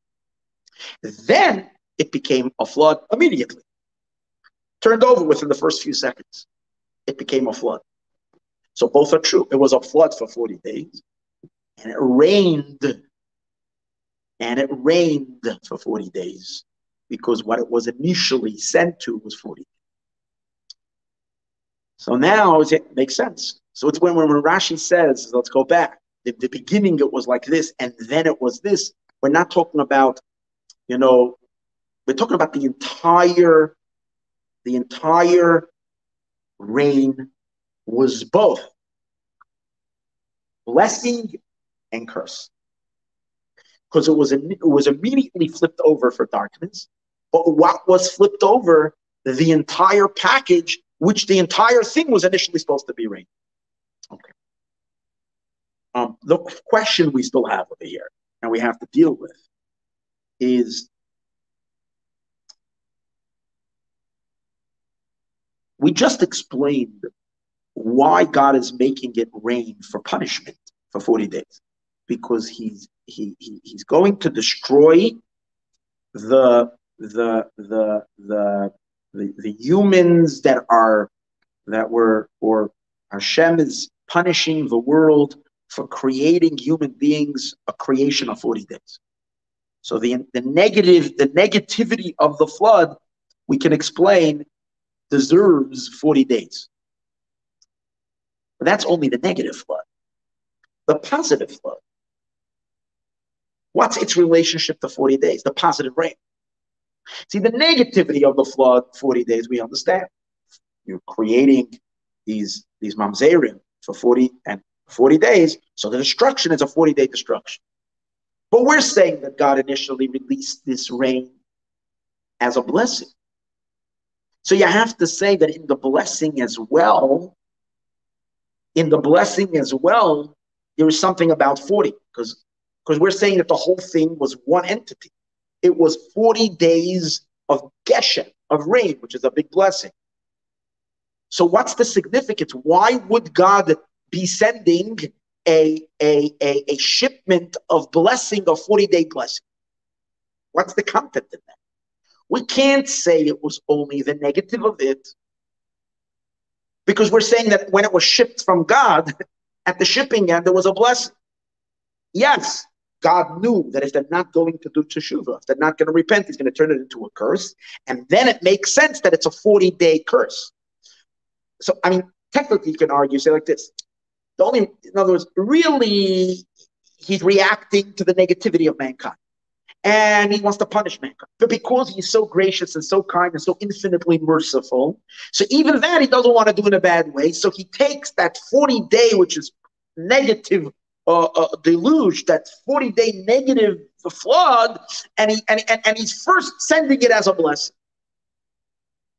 Then it became a flood immediately. Turned over within the first few seconds. It became a flood. So both are true. It was a flood for 40 days, and it rained. And it rained for 40 days because what it was initially sent to was 40. So now it makes sense. So it's when, when Rashi says, let's go back, at the beginning it was like this, and then it was this. We're not talking about, you know, We're talking about the entire, the entire rain was both blessing and curse. Because it was it was immediately flipped over for darkness. But what was flipped over? The entire package, which the entire thing was initially supposed to be rain. Okay. Um, the question we still have over here, and we have to deal with, is we just explained why God is making it rain for punishment for 40 days. Because he's he, he he's going to destroy the the the the the, the humans that are that were or Hashem is punishing the world for creating human beings a creation of 40 days. So the, the negative, the negativity of the flood, we can explain, deserves 40 days. But that's only the negative flood. The positive flood. What's its relationship to 40 days? The positive rain. See, the negativity of the flood, 40 days, we understand. You're creating these, these mamzerim for 40 and 40 days. So the destruction is a 40 day destruction. But we're saying that God initially released this rain as a blessing. So you have to say that in the blessing as well, in the blessing as well, there is something about 40, because because we're saying that the whole thing was one entity. It was 40 days of geshem, of rain, which is a big blessing. So what's the significance? Why would God be sending a, a, a, a shipment of blessing, a 40 day blessing. What's the content in that? We can't say it was only the negative of it because we're saying that when it was shipped from God, (laughs) at the shipping end, there was a blessing. Yes, God knew that if they're not going to do teshuvah, if they're not going to repent, he's going to turn it into a curse. And then it makes sense that it's a 40 day curse. So, I mean, technically, you can argue, say like this the only, in other words, really, he's reacting to the negativity of mankind. And he wants to punish mankind. But because he's so gracious and so kind and so infinitely merciful, so even that he doesn't want to do in a bad way. So he takes that 40 day, which is negative uh, uh, deluge, that 40 day negative flood, and, he, and, and, and he's first sending it as a blessing.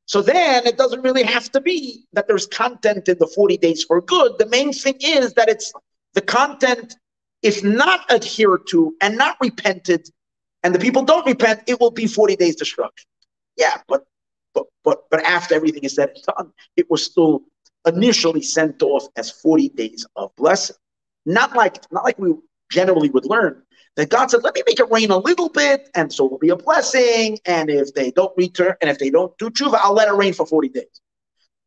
So then it doesn't really have to be that there's content in the 40 days for good. The main thing is that it's the content is not adhered to and not repented, and the people don't repent, it will be 40 days destruction. Yeah, but but but but after everything is said and done, it was still initially sent off as 40 days of blessing. Not like not like we generally would learn that God said, let me make it rain a little bit, and so it will be a blessing. And if they don't return, and if they don't do tshuva, I'll let it rain for 40 days.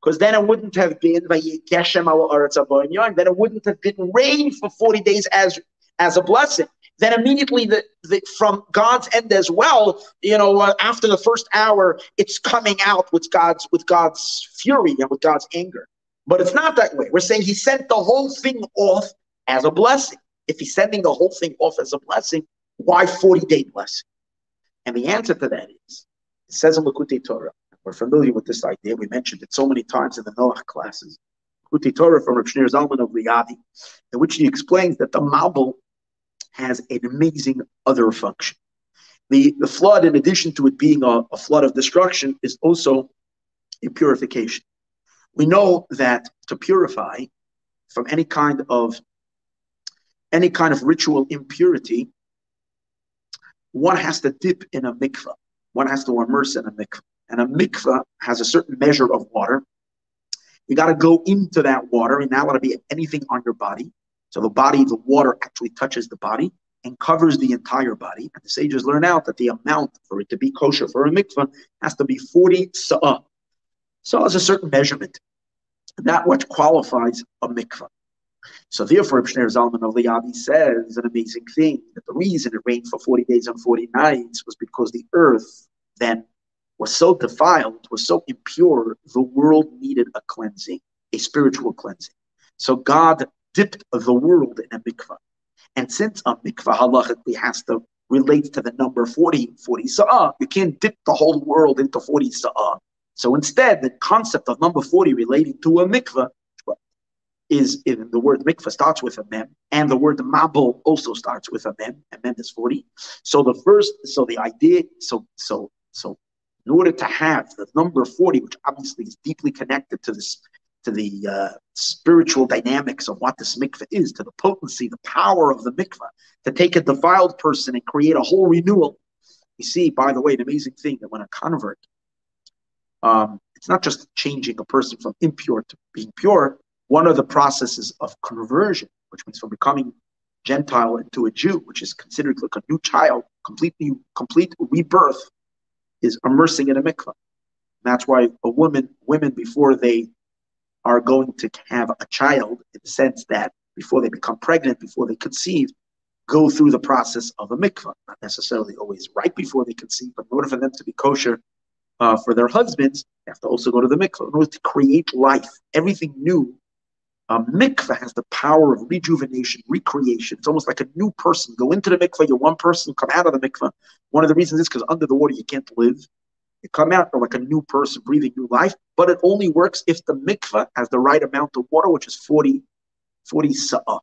Because then it wouldn't have been then it wouldn't have been rain for 40 days as as a blessing. Then immediately the, the from God's end as well, you know, uh, after the first hour, it's coming out with God's with God's fury and with God's anger. But it's not that way. We're saying he sent the whole thing off as a blessing. If he's sending the whole thing off as a blessing, why 40 day blessing? And the answer to that is, it says in Likutei Torah, we're familiar with this idea, we mentioned it so many times in the Noach classes. Likutei Torah from Rav Shneur Zalman of Liadi, in which he explains that the Mabul has an amazing other function. The, the flood, in addition to it being a, a flood of destruction, is also a purification. We know that to purify from any kind of any kind of ritual impurity, one has to dip in a mikvah. One has to immerse in a mikvah. And a mikvah has a certain measure of water. You got to go into that water. and not allowed to be anything on your body. So the body, the water actually touches the body and covers the entire body. And the sages learn out that the amount for it to be kosher for a mikvah has to be 40 sa'ah. So it's a certain measurement. That what qualifies a mikvah. So therefore, Ibn Zalman of Liadi says an amazing thing that the reason it rained for 40 days and 40 nights was because the earth then was so defiled, was so impure, the world needed a cleansing, a spiritual cleansing. So God dipped the world in a mikvah. And since a mikvah halachically has to relate to the number 40, 40 sa'ah. You can't dip the whole world into 40 sa'ah. So instead, the concept of number 40 relating to a mikveh is in the word mikveh starts with a mem, and the word mabul also starts with a mem, and mem is 40. So the first, so the idea, so so so in order to have the number 40, which obviously is deeply connected to this to the uh, spiritual dynamics of what this mikveh is, to the potency, the power of the mikveh, to take a defiled person and create a whole renewal. You see, by the way, an amazing thing that when a convert, um, it's not just changing a person from impure to being pure. One of the processes of conversion, which means from becoming Gentile into a Jew, which is considered like a new child, complete new, complete rebirth, is immersing in a mikveh. That's why a woman, women before they are going to have a child, in the sense that before they become pregnant, before they conceive, go through the process of a mikvah. Not necessarily always right before they conceive, but in order for them to be kosher uh, for their husbands, they have to also go to the mikvah in order to create life, everything new. A mikvah has the power of rejuvenation, recreation. It's almost like a new person. Go into the mikvah, you're one person, come out of the mikvah. One of the reasons is because under the water you can't live. Come out like a new person, breathing new life, but it only works if the mikveh has the right amount of water, which is 40, 40 sa'ah. Uh,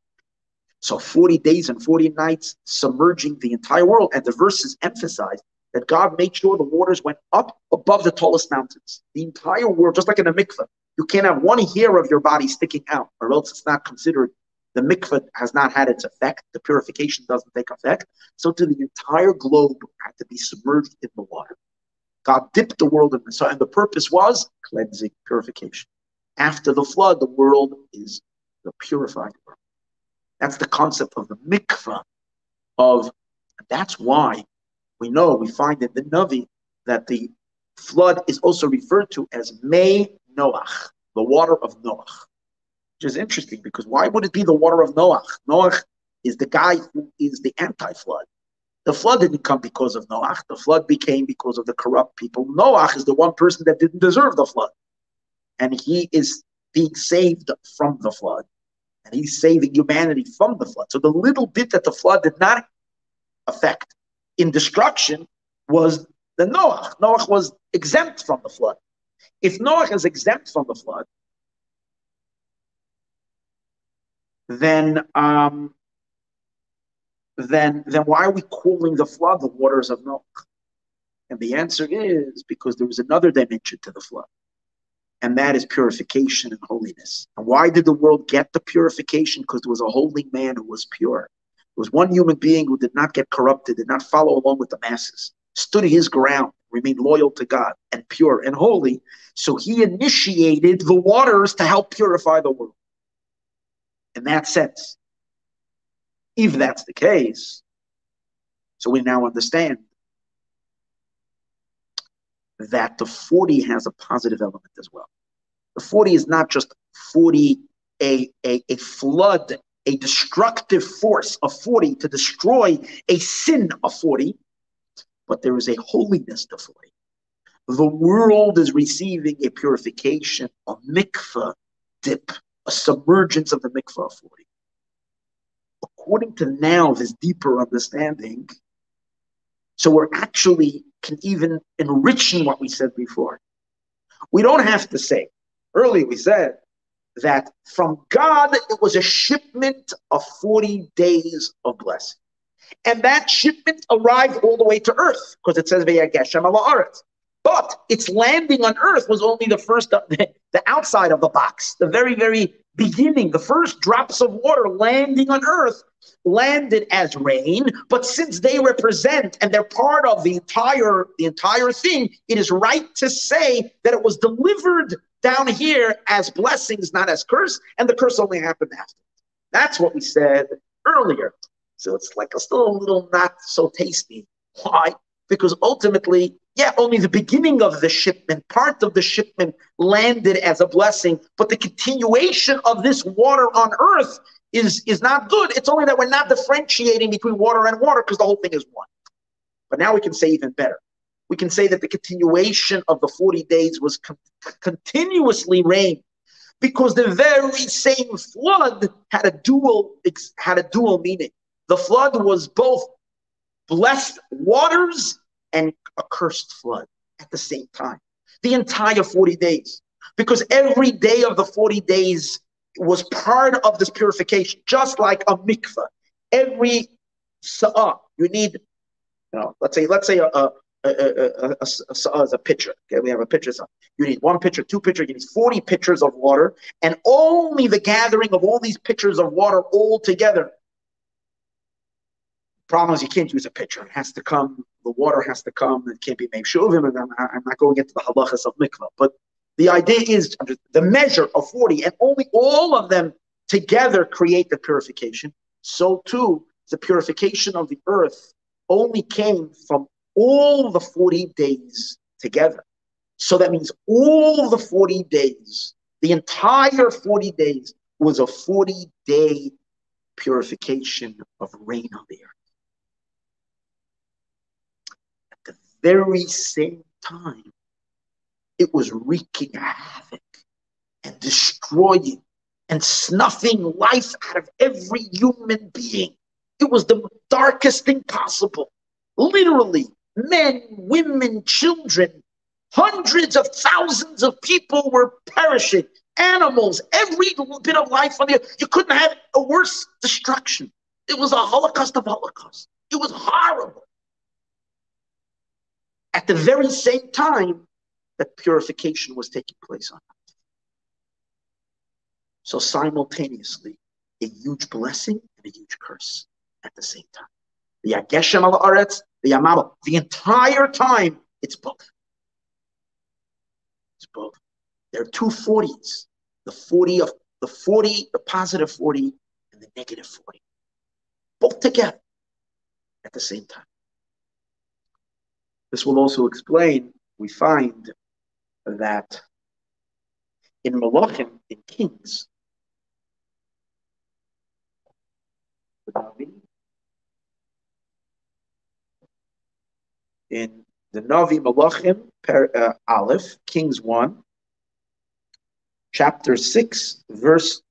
so 40 days and 40 nights submerging the entire world. And the verses emphasize that God made sure the waters went up above the tallest mountains. The entire world, just like in a mikveh, you can't have one hair of your body sticking out, or else it's not considered. The mikveh has not had its effect. The purification doesn't take effect. So to the entire globe had to be submerged in the water. God dipped the world in the and the purpose was cleansing, purification. After the flood, the world is the purified world. That's the concept of the mikvah. Of that's why we know we find in the Navi that the flood is also referred to as Mei Noach, the water of Noach, which is interesting because why would it be the water of Noach? Noach is the guy who is the anti-flood. The flood didn't come because of Noach. The flood became because of the corrupt people. Noach is the one person that didn't deserve the flood. And he is being saved from the flood. And he's saving humanity from the flood. So the little bit that the flood did not affect in destruction was the Noach. Noach was exempt from the flood. If Noach is exempt from the flood, then um, then then why are we calling the flood the waters of milk? And the answer is because there was another dimension to the flood, and that is purification and holiness. And why did the world get the purification? Because there was a holy man who was pure. There was one human being who did not get corrupted, did not follow along with the masses, stood his ground, remained loyal to God and pure and holy. So he initiated the waters to help purify the world. In that sense, if that's the case, so we now understand that the 40 has a positive element as well. The 40 is not just 40, a, a, a flood, a destructive force of 40 to destroy a sin of 40, but there is a holiness to 40. The world is receiving a purification, a mikveh dip, a submergence of the mikveh of 40 according to now this deeper understanding, so we're actually can even enriching what we said before. We don't have to say. Earlier we said that from God it was a shipment of 40 days of blessing. And that shipment arrived all the way to earth because it says Vayageshem Eretz. But its landing on earth was only the first, the, (laughs) the outside of the box, the very, very beginning, the first drops of water landing on earth landed as rain but since they represent and they're part of the entire the entire thing it is right to say that it was delivered down here as blessings not as curse and the curse only happened after. That's what we said earlier. So it's like a still a little not so tasty. Why? Because ultimately yeah, only the beginning of the shipment, part of the shipment landed as a blessing, but the continuation of this water on earth is, is not good. It's only that we're not differentiating between water and water because the whole thing is one. But now we can say even better. We can say that the continuation of the 40 days was con- continuously rain because the very same flood had a dual had a dual meaning. The flood was both blessed waters and a cursed flood at the same time. The entire 40 days. Because every day of the 40 days was part of this purification, just like a mikveh. Every sa'ah, you need, you know, let's say, let's say a, a, a, a, a, is a pitcher. Okay, we have a pitcher. So you need one pitcher, two pitcher, you need 40 pitchers of water, and only the gathering of all these pitchers of water all together. Problem is, you can't use a pitcher. It has to come, the water has to come, it can't be made shuvim, and I'm, I'm not going into the halachas of mikvah, but the idea is the measure of 40, and only all of them together create the purification. So too, the purification of the earth only came from all the 40 days together. So that means all the 40 days, the entire 40 days was a 40 day purification of rain on the earth. At the very same time, it was wreaking havoc and destroying and snuffing life out of every human being. It was the darkest thing possible. Literally, men, women, children, hundreds of thousands of people were perishing. Animals, every bit of life on the earth. You couldn't have a worse destruction. It was a holocaust of holocaust. It was horrible. At the very same time, that purification was taking place on earth. So simultaneously, a huge blessing and a huge curse at the same time. The Ageshem al Aretz, the Yamabah, the entire time, it's both. It's both. There are two 40s. The 40 of the 40, the positive 40, and the negative 40. Both together at the same time. This will also explain, we find that in Malachim, in Kings, in the Navi Malachim, per, uh, Aleph, Kings 1, chapter 6, verse,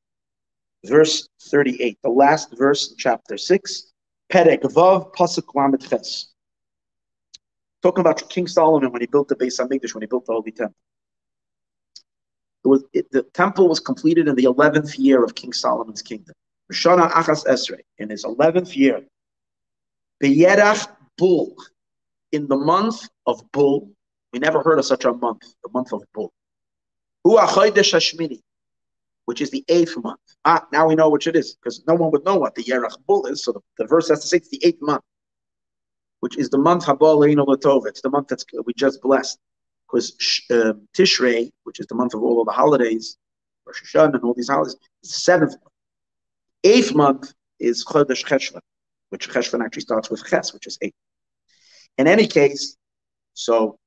verse 38, the last verse in chapter 6, Perek Vav Pasuk Lamed Ches. Talking about King Solomon when he built the Beis Hamikdash, when he built the Holy Temple. It was, it, the temple was completed in the 11th year of King Solomon's kingdom. Rishana Achas Esrei, in his 11th year. Beyerach Bul, in the month of Bul. We never heard of such a month, the month of Bul. Which is the eighth month. Ah, now we know which it is, because no one would know what the Yerach Bul is, so the, the verse has to say it's the eighth month which is the month Habal Latov. It's the month that we just blessed. Because uh, Tishrei, which is the month of all of the holidays, Rosh Hashanah and all these holidays, is the seventh month. Eighth month is Chodesh Cheshvan, which Cheshvan actually starts with Ches, which is eight. In any case, so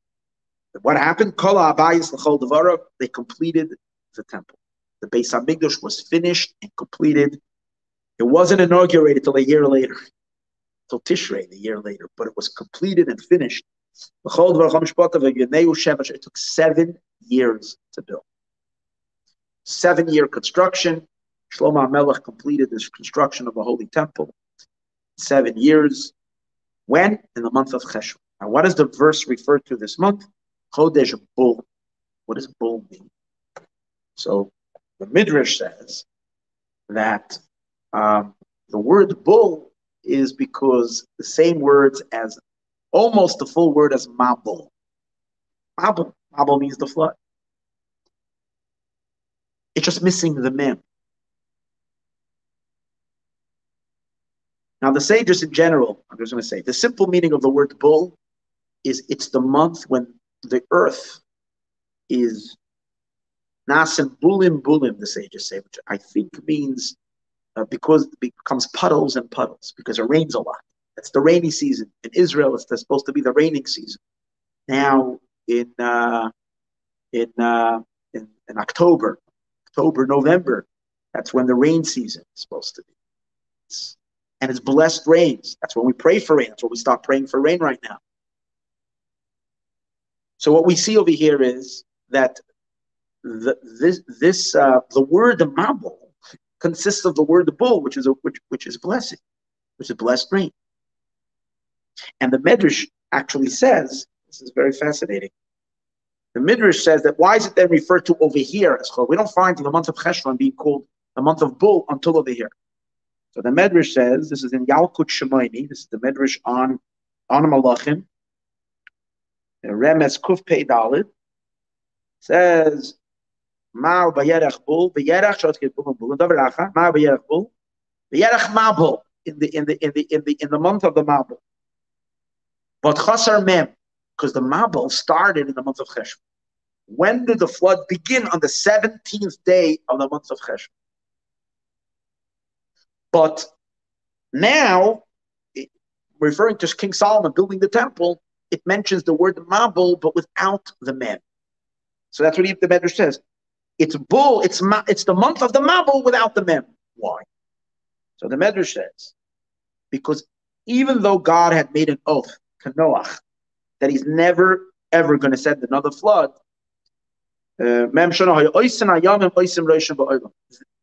what happened? Kol Abayis L'chol Devara, they completed the temple. The Beis Hamikdash was finished and completed. It wasn't inaugurated till a year later till Tishrei, the year later, but it was completed and finished. It took seven years to build. Seven year construction. Shlomo Melech completed this construction of the Holy Temple. Seven years. When? In the month of Cheshvan. Now, what does the verse refer to this month? Chodesh Bul. What does Bul mean? So the Midrash says that um, the word Bul is because the same words as almost the full word as Mabul. Mabul. Mabul means the flood. It's just missing the mem. Now, the sages in general, I'm just going to say, the simple meaning of the word Bul is it's the month when the earth is nasim bulim bulim, the sages say, which I think means uh, because it becomes puddles and puddles because it rains a lot. It's the rainy season in Israel. It's supposed to be the raining season. Now in uh, in, uh, in in October, October, November, that's when the rain season is supposed to be. It's, and it's blessed rains. That's when we pray for rain. That's when we start praying for rain right now. So what we see over here is that the, this this uh, the word the mabul consists of the word the Bul, which is a which which is blessing, which is blessed rain. And the Medrash actually says, this is very fascinating. The Midrash says that why is it then referred to over here as Chol? We don't find the month of Cheshvan being called the month of Bul until over here. So the Medrash says, this is in Yalkut Shimoni, this is the Medrash on, on Malachim, Remes Kuf Pei Dalit, says, Mal Bayerach Bul, Bayerach Shot Bull Bull, and Davracha, Mal Bayerach Bul, Bayerach Mabul, in the, in the, in the, in the, in the month of the Mabul. But Chasar Mem, because the Mabul started in the month of Cheshvan. When did the flood begin? On the 17th day of the month of Cheshvan. But now, referring to King Solomon building the temple, it mentions the word Mabul, but without the Mem. So that's what the Medrash says. It's Bul, it's ma, it's the month of the Mabul without the Mem. Why? So the Medrash says, because even though God had made an oath to Noach that he's never ever going to send another flood, uh,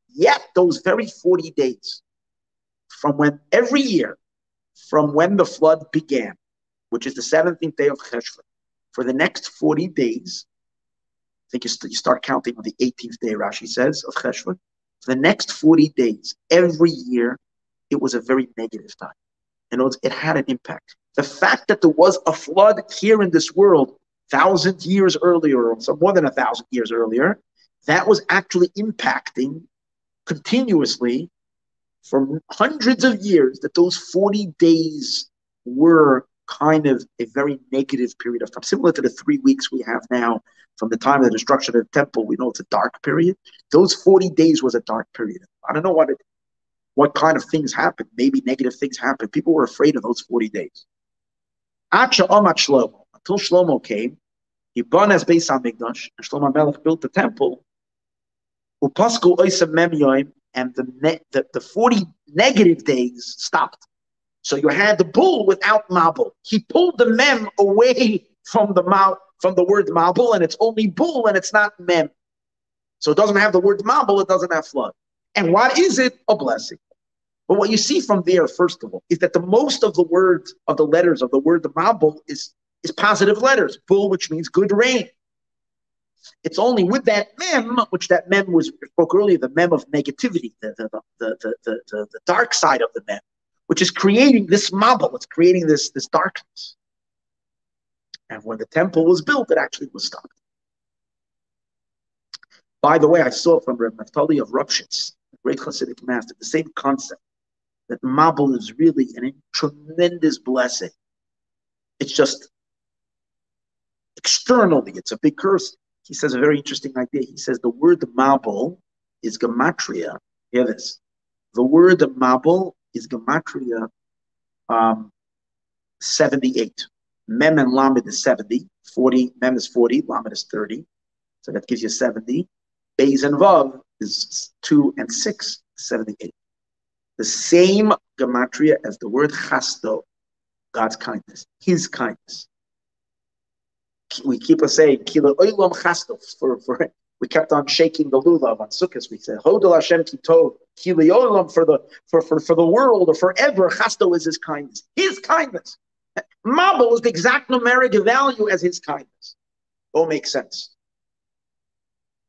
yet those very 40 days from when every year, from when the flood began, which is the 17th day of Cheshvan, for the next 40 days, think you, st- you start counting on the 18th day, Rashi says, of Cheshvan. For the next 40 days, every year, it was a very negative time. And it had an impact. The fact that there was a flood here in this world thousand years earlier, or more than a thousand years earlier, that was actually impacting continuously for hundreds of years that those 40 days were kind of a very negative period of time, similar to the three weeks we have now from the time of the destruction of the temple. We know it's a dark period. Those 40 days was a dark period. I don't know what it, what kind of things happened. Maybe negative things happened. People were afraid of those 40 days. Until Shlomo came, he burned as Beis HaMikdash, and Shlomo Melech built the temple. And the, the, the 40 negative days stopped. So you had the Bul without mabul. He pulled the mem away from the mouth from the word mabul, and it's only Bul and it's not mem. So it doesn't have the word mabul, it doesn't have flood. And what is it? A blessing. But what you see from there, first of all, is that the most of the words of the letters of the word the mabul is is positive letters. Bul, which means good rain. It's only with that mem, which that mem was spoke earlier, the mem of negativity, the, the, the, the, the, the, the dark side of the mem, which is creating this mabul, it's creating this, this darkness. And when the temple was built, it actually was stopped. By the way, I saw from Reb Naftali of Ropshitz, a great Hasidic master, the same concept that mabul is really a tremendous blessing. It's just externally, it's a big curse he says a very interesting idea. He says the word mabul is gematria. Hear this. The word mabul is gematria um, 78. Mem and Lamed is 70. 40, Mem is 40, Lamed is 30. So that gives you 70. Beis and Vav is 2 and 6, 78. The same gematria as the word chasdo, God's kindness, His kindness we keep on saying kilo oilam chastos for for we kept on shaking the lulav on Sukkot. We said Hodel Hashem Titov kilo oilam for the for, for for the world or forever. Chasdo is His kindness. His kindness. Mabul is the exact numeric value as His kindness. All makes sense.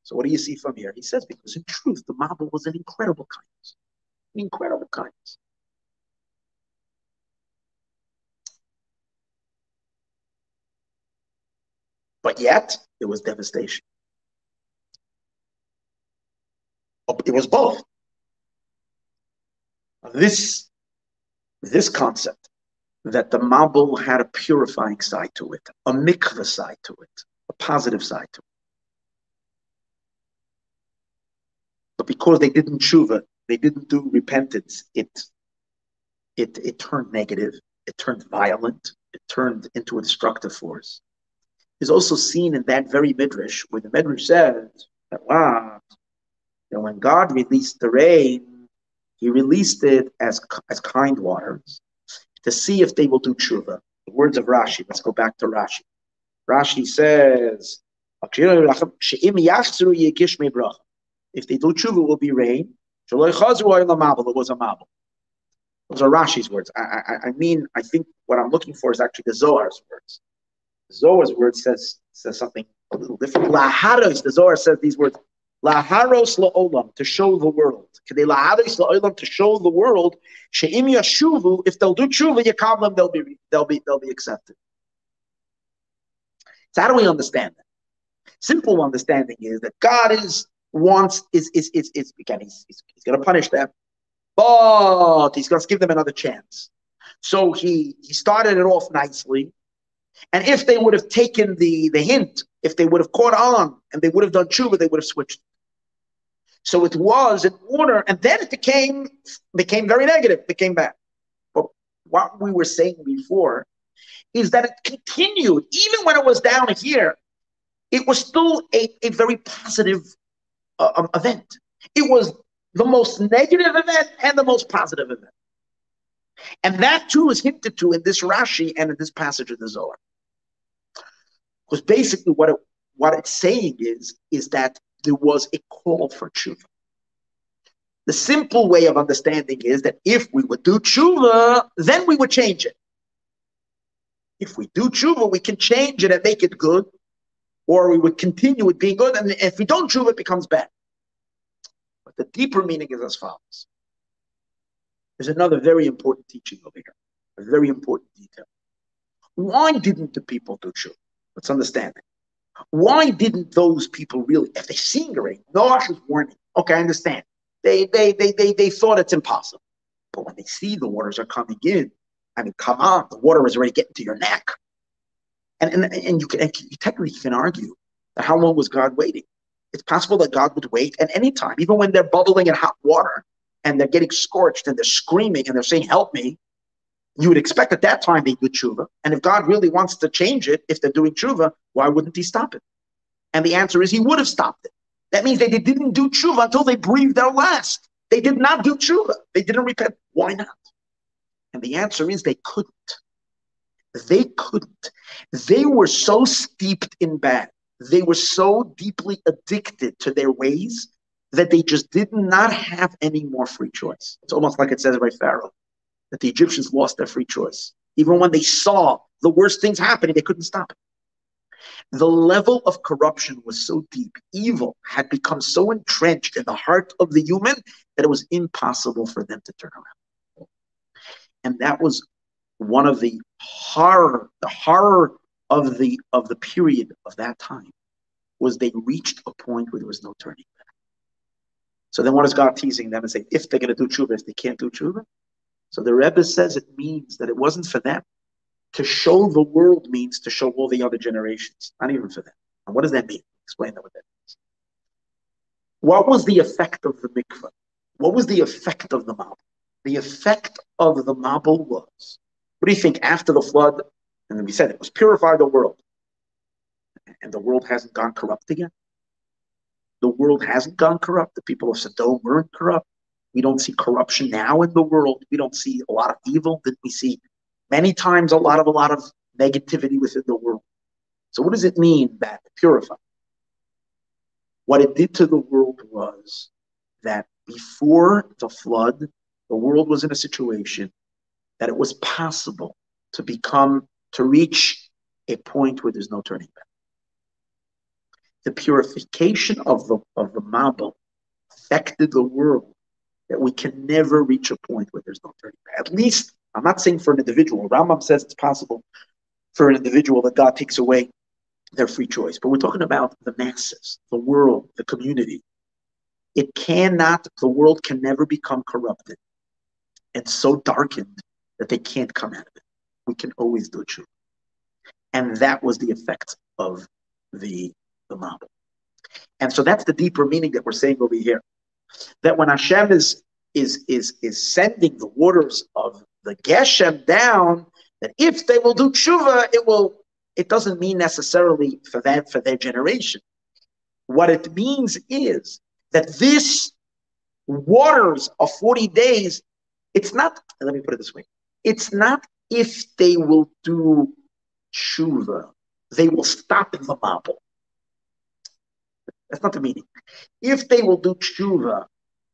So what do you see from here? He says because in truth the Mabul was an incredible kindness, an incredible kindness. But yet, it was devastation. It was both. This, this concept that the Mabul had a purifying side to it, a mikvah side to it, a positive side to it. But because they didn't tshuva, they didn't do repentance, it, it, it turned negative, it turned violent, it turned into a destructive force is also seen in that very midrash, where the midrash says that wow, that when God released the rain, He released it as as kind waters to see if they will do tshuva. The words of Rashi. Let's go back to Rashi. Rashi says, "If they do tshuva, it will be rain." It was a mabul. Those are Rashi's words. I, I, I mean, I think what I'm looking for is actually the Zohar's words. The Zohar's word says says something a little different. The Zohar says these words. Laharos la'olam, to show the world. Kedei Laharos la'olam, to show the world. She'im yashuvu, if they'll do tshuva, yakablam, they'll be, they'll be, they'll be accepted. So how do we understand that? Simple understanding is that God is wants is is is, is again he's, he's, he's going to punish them, but he's going to give them another chance. So he he started it off nicely, and if they would have taken the the hint, if they would have caught on and they would have done tshuva, they would have switched. So it was in order, and then it became became very negative, became bad. But what we were saying before is that it continued even when it was down here. It was still a, a very positive uh, um, event. It was the most negative event and the most positive event. And that too is hinted to in this Rashi and in this passage of the Zohar. Because basically what it, what it's saying is, is that there was a call for tshuva. The simple way of understanding is that if we would do tshuva, then we would change it. If we do tshuva, we can change it and make it good, or we would continue with being good. And if we don't tshuva, it becomes bad. But the deeper meaning is as follows. There's another very important teaching over here, a very important detail. Why didn't the people do tshuva? Let's understand it. Why didn't those people really, if they seen the rain, Noah's warning, okay, I understand. They, they, they, they, they thought it's impossible. But when they see the waters are coming in, I mean, come on, the water is already getting to your neck. And, and, and you can and you technically can argue that how long was God waiting? It's possible that God would wait at any time, even when they're bubbling in hot water and they're getting scorched and they're screaming and they're saying, Help me. You would expect at that time they do tshuva. And if God really wants to change it, if they're doing tshuva, why wouldn't he stop it? And the answer is he would have stopped it. That means they, didn't do tshuva until they breathed their last. They did not do tshuva. They didn't repent. Why not? And the answer is they couldn't. They couldn't. They were so steeped in bad. They were so deeply addicted to their ways that they just did not have any more free choice. It's almost like it says by Pharaoh that the Egyptians lost their free choice. Even when they saw the worst things happening, they couldn't stop it. The level of corruption was so deep, evil had become so entrenched in the heart of the human that it was impossible for them to turn around. And that was one of the horror, the horror of the of the period of that time was they reached a point where there was no turning back. So then what is God teasing them and saying, if they're going to do tshuva, if they can't do tshuva? So the Rebbe says it means that it wasn't for them. To show the world means to show all the other generations, not even for them. And what does that mean? Explain that what that means. What was the effect of the mikvah? What was the effect of the Mabul? The effect of the Mabul was, what do you think after the flood? And we said it was purify the world. And the world hasn't gone corrupt again. The world hasn't gone corrupt. The people of Sodom weren't corrupt. We don't see corruption now in the world. We don't see a lot of evil. That we see many times a lot of a lot of negativity within the world. So what does it mean that purify? What it did to the world was that before the flood, the world was in a situation that it was possible to become to reach a point where there's no turning back. The purification of the of the Mabul affected the world that we can never reach a point where there's no turning back. At least, I'm not saying for an individual. Rambam says it's possible for an individual that God takes away their free choice. But we're talking about the masses, the world, the community. It cannot, the world can never become corrupted and so darkened that they can't come out of it. We can always do true. And that was the effect of the, the Mabul. And so that's the deeper meaning that we're saying over here that when Hashem is is is is sending the waters of the Geshem down, that if they will do tshuva, it will. It doesn't mean necessarily for that for their generation. What it means is that this waters of forty days. It's not. Let me put it this way. It's not if they will do tshuva, they will stop the Mabul. That's not the meaning. If they will do tshuva,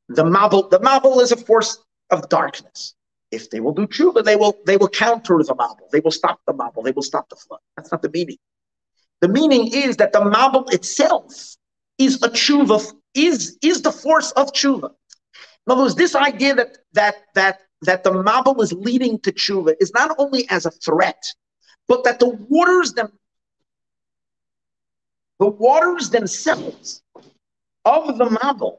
the Mabul, the Mabul is a force of darkness. If they will do tshuva, they will they will counter the mabul. They will stop the mabul. They will stop the flood. That's not the meaning. The meaning is that the mabul itself is a tshuva, is is the force of tshuva. In other words, this idea that that that that the mabul is leading to tshuva is not only as a threat, but that the waters them the waters themselves of the mabul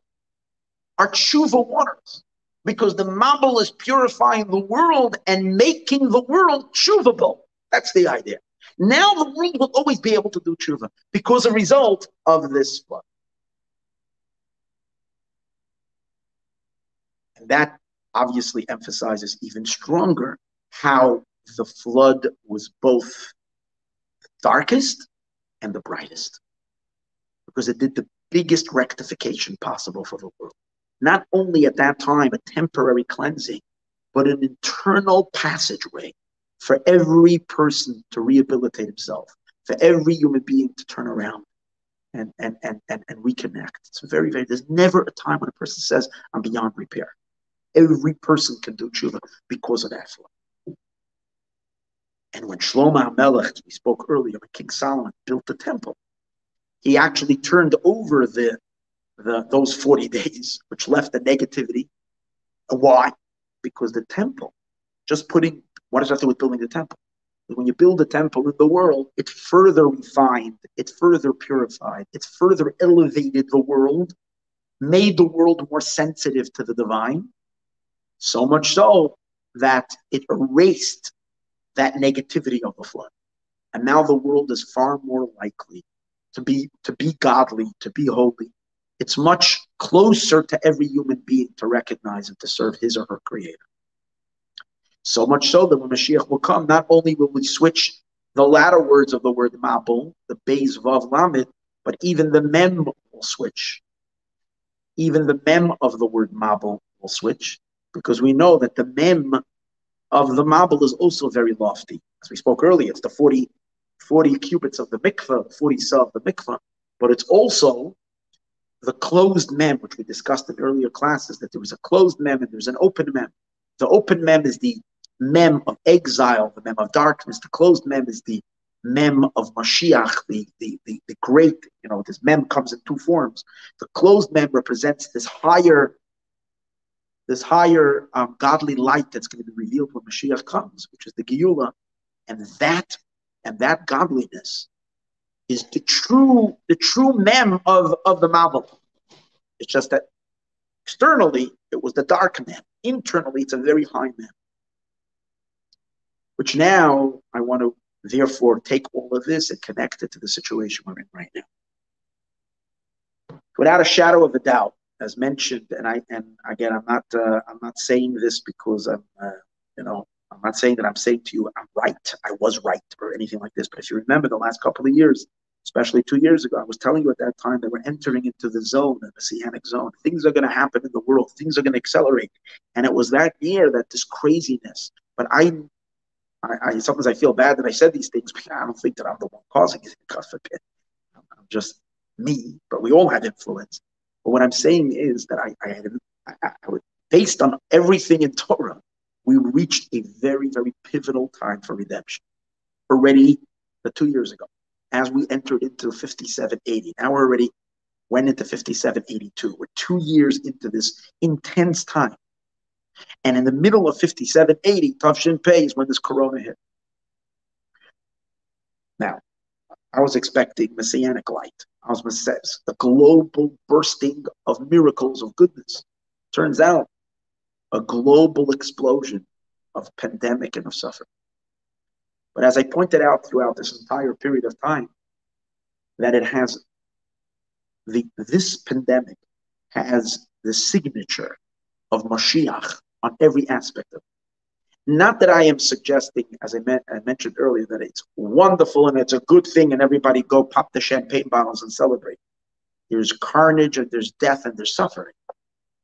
are tshuva waters because the mabul is purifying the world and making the world tshuvable. That's the idea. Now the world will always be able to do tshuva because a result of this flood. And that obviously emphasizes even stronger how the flood was both the darkest and the brightest because it did the biggest rectification possible for the world. Not only at that time a temporary cleansing, but an internal passageway for every person to rehabilitate himself, for every human being to turn around and, and, and, and, and reconnect. It's very, very, there's never a time when a person says, I'm beyond repair. Every person can do tshuva because of that flow. And when Shlomo HaMelech, we spoke earlier, when King Solomon built the temple, he actually turned over the, the those 40 (laughs) days, which left the negativity. Why? Because the temple, just putting, what does that do with building the temple? When you build a temple in the world, it's further refined, it's further purified, it's further elevated the world, made the world more sensitive to the divine, so much so that it erased that negativity of the flood. And now the world is far more likely to be to be godly, to be holy. It's much closer to every human being to recognize and to serve his or her creator. So much so that when Mashiach will come, not only will we switch the latter words of the word mabul, the beis vav lamed, but even the mem will switch. Even the mem of the word mabul will switch, because we know that the mem of the mabul is also very lofty. As we spoke earlier, it's the 40 40 cubits of the mikveh, 40 sa of the mikveh, but it's also the closed mem, which we discussed in earlier classes, that there was a closed mem and there's an open mem. The open mem is the mem of exile, the mem of darkness. The closed mem is the mem of Mashiach, the, the, the, the great, you know, this mem comes in two forms. The closed mem represents this higher, this higher um, godly light that's going to be revealed when Mashiach comes, which is the Geula. And that and that godliness is the true the true mem of of the mabul. It's just that externally it was the dark mem. Internally, it's a very high mem. Which now I want to therefore take all of this and connect it to the situation we're in right now. Without a shadow of a doubt, as mentioned, and I and again I'm not uh, I'm not saying this because I'm uh, you know I'm not saying that I'm saying to you, I'm right, I was right, or anything like this. But if you remember the last couple of years, especially two years ago, I was telling you at that time that we're entering into the zone, the messianic zone. Things are going to happen in the world, things are going to accelerate. And it was that year that this craziness, but I, I, I sometimes I feel bad that I said these things, I don't think that I'm the one causing it. (laughs) I'm just me, but we all have influence. But what I'm saying is that I, I I, I, based on everything in Torah, we reached a very, very pivotal time for redemption already uh, two years ago as we entered into 5780. Now we're already went into 5782. We're two years into this intense time. And in the middle of 5780, Tav Shin Pei is when this corona hit. Now, I was expecting messianic light. I was the global bursting of miracles of goodness. Turns out a global explosion of pandemic and of suffering. But as I pointed out throughout this entire period of time, that it has the this pandemic has the signature of Mashiach on every aspect of it. Not that I am suggesting, as I, I, mentioned earlier, that it's wonderful and it's a good thing and everybody go pop the champagne bottles and celebrate. There's carnage and there's death and there's suffering.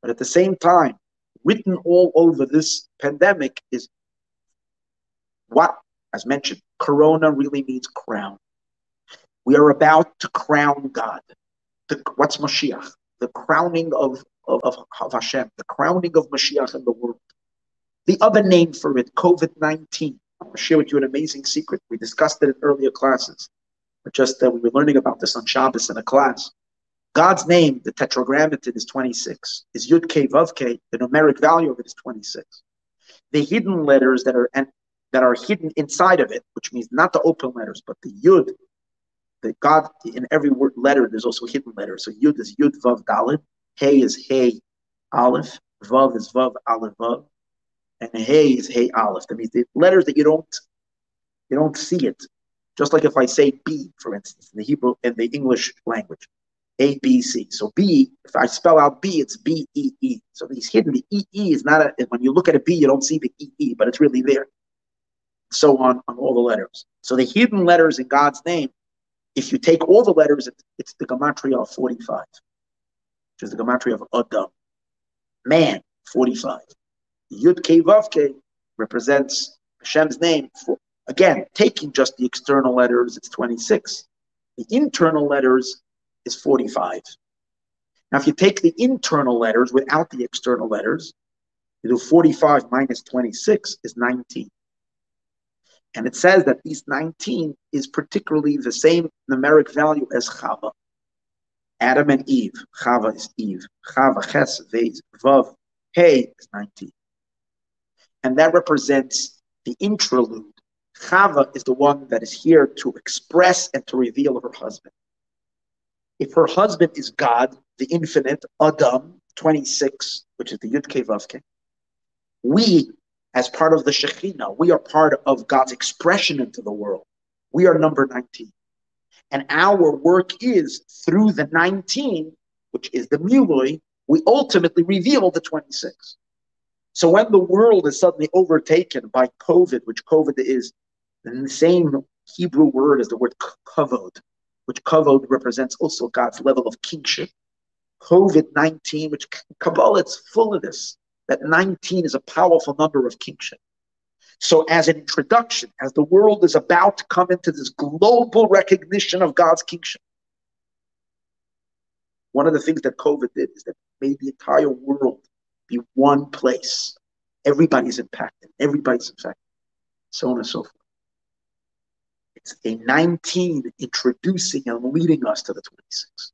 But at the same time, written all over this pandemic is what, as mentioned, Corona really means crown. We are about to crown God. The, what's Mashiach? The crowning of, of, of, Hashem, the crowning of Mashiach in the world. The other name for it, COVID 19. I want to share with you an amazing secret. We discussed it in earlier classes, but just uh, we were learning about this on Shabbos in a class. God's name, the tetragrammaton, is 26. Is Yud K Vav K, the numeric value of it is 26. The hidden letters that are and that are hidden inside of it, which means not the open letters, but the Yud, the God in every word letter, there's also hidden letters. So Yud is Yud Vav Dalet, Hey is Hey Aleph, Vav is Vav Aleph Vav, and Hey is Hey Aleph. That means the letters that you don't you don't see it. Just like if I say B, for instance, in the Hebrew in the English language. A, B, C. So B, if I spell out B, it's B, E, E. So he's hidden. The E, E is not a, when you look at a B, you don't see the E, E, but it's really there. So on, on all the letters. So the hidden letters in God's name, if you take all the letters, it's the Gematria of 45, which is the Gematria of Adam. Man, 45. Yud Ke Vav Ke represents Hashem's name. For, again, taking just the external letters, it's 26. The internal letters is 45. Now, if you take the internal letters without the external letters, you do 45 minus 26 is 19. And it says that these 19 is particularly the same numeric value as Chava. Adam and Eve. Chava is Eve. Chava, Ches, Vez, Vav, Hey is 19. And that represents the interlude. Chava is the one that is here to express and to reveal her husband. If her husband is God, the infinite, Adam, 26, which is the Yud Vavke, we, as part of the Shekhinah, we are part of God's expression into the world. We are number 19. And our work is through the 19, which is the Milui, we ultimately reveal the 26. So when the world is suddenly overtaken by COVID, which COVID is the same Hebrew word as the word kavod, which kavod represents also God's level of kingship. COVID 19, which Kabbalah is full of this, that 19 is a powerful number of kingship. So, as an introduction, as the world is about to come into this global recognition of God's kingship, one of the things that COVID did is that made the entire world be one place. Everybody's impacted, everybody's affected, so on and so forth. It's a 19 introducing and leading us to the 26.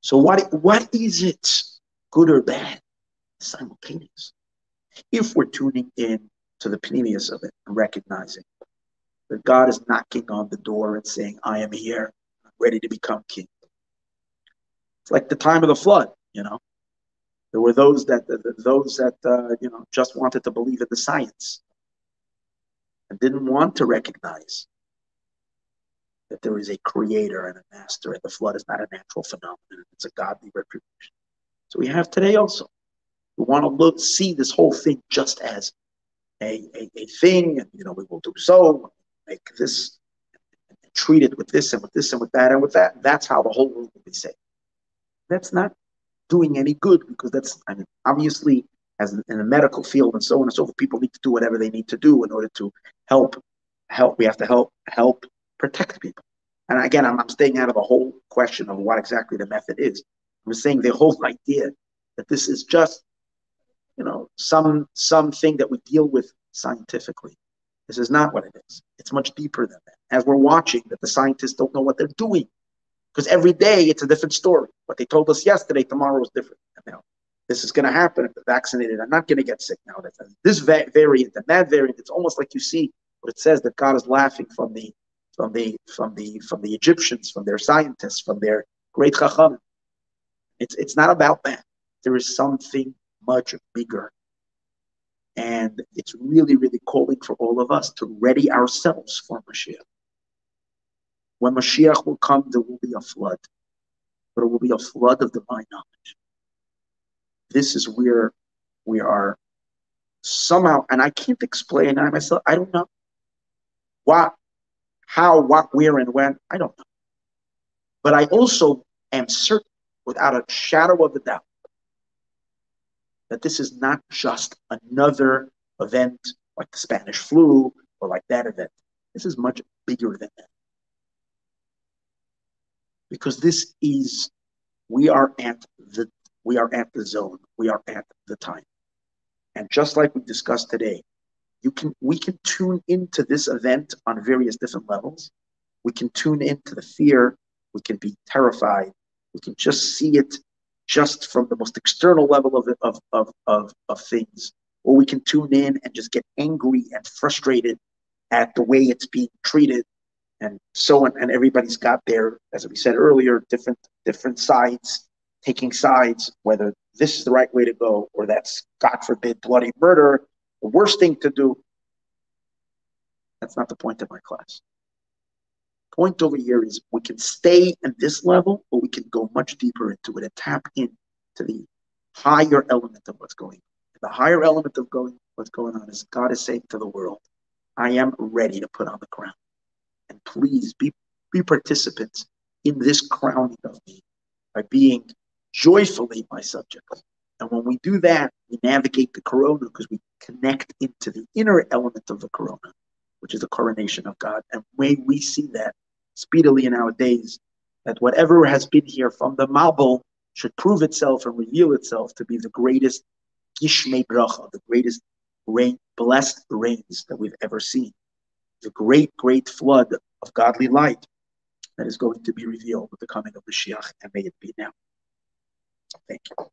So what, what is it, good or bad, simultaneous? If we're tuning in to the pnimius of it and recognizing that God is knocking on the door and saying, I am here, I'm ready to become king. It's like the time of the flood, you know. There were those that those that uh, you know just wanted to believe in the science and didn't want to recognize that there is a creator and a master, and the flood is not a natural phenomenon, it's a godly retribution. So we have today also. We want to look, see this whole thing just as a, a, a thing, and you know, we will do so, make this, and treat it with this and with this and with that and with that. That's how the whole world will be saved. That's not doing any good because that's, I mean, obviously as in, the medical field and so on and so forth, people need to do whatever they need to do in order to help. Help. We have to help help protect people. And again, I'm, I'm staying out of the whole question of what exactly the method is. I'm saying the whole idea that this is just, you know, some something that we deal with scientifically. This is not what it is. It's much deeper than that. As we're watching, that the scientists don't know what they're doing, because every day it's a different story. What they told us yesterday, tomorrow is different. You this is going to happen if they're vaccinated. I'm not going to get sick now. This variant and that variant, it's almost like you see what it says that God is laughing from the from the from the from the Egyptians, from their scientists, from their great chacham. It's it's not about that. There is something much bigger. And it's really, really calling for all of us to ready ourselves for Mashiach. When Mashiach will come, there will be a flood, but it will be a flood of divine knowledge this is where we are somehow, and I can't explain I myself. I don't know what, how, what, where, and when. I don't know. But I also am certain, without a shadow of a doubt, that this is not just another event like the Spanish flu or like that event. This is much bigger than that. Because this is, we are at the we are at the zone, we are at the time. And just like we discussed today, you can we can tune into this event on various different levels. We can tune into the fear, we can be terrified, we can just see it just from the most external level of, of, of, of, of things, or we can tune in and just get angry and frustrated at the way it's being treated and so on. And everybody's got their, as we said earlier, different different sides, taking sides, whether this is the right way to go or that's, God forbid, bloody murder, the worst thing to do. That's not the point of my class. Point over here is we can stay at this level, or we can go much deeper into it and tap into the higher element of what's going on. The higher element of going what's going on is God is saying to the world, I am ready to put on the crown. And please be, be participants in this crowning of me by being joyfully my subjects. And when we do that, we navigate the corona because we connect into the inner element of the corona, which is the coronation of God. And when we see that speedily in our days, that whatever has been here from the Mabul should prove itself and reveal itself to be the greatest Gishmei Bracha, the greatest rain, blessed rains that we've ever seen. The great, great flood of godly light that is going to be revealed with the coming of Mashiach, and may it be now. Thank you.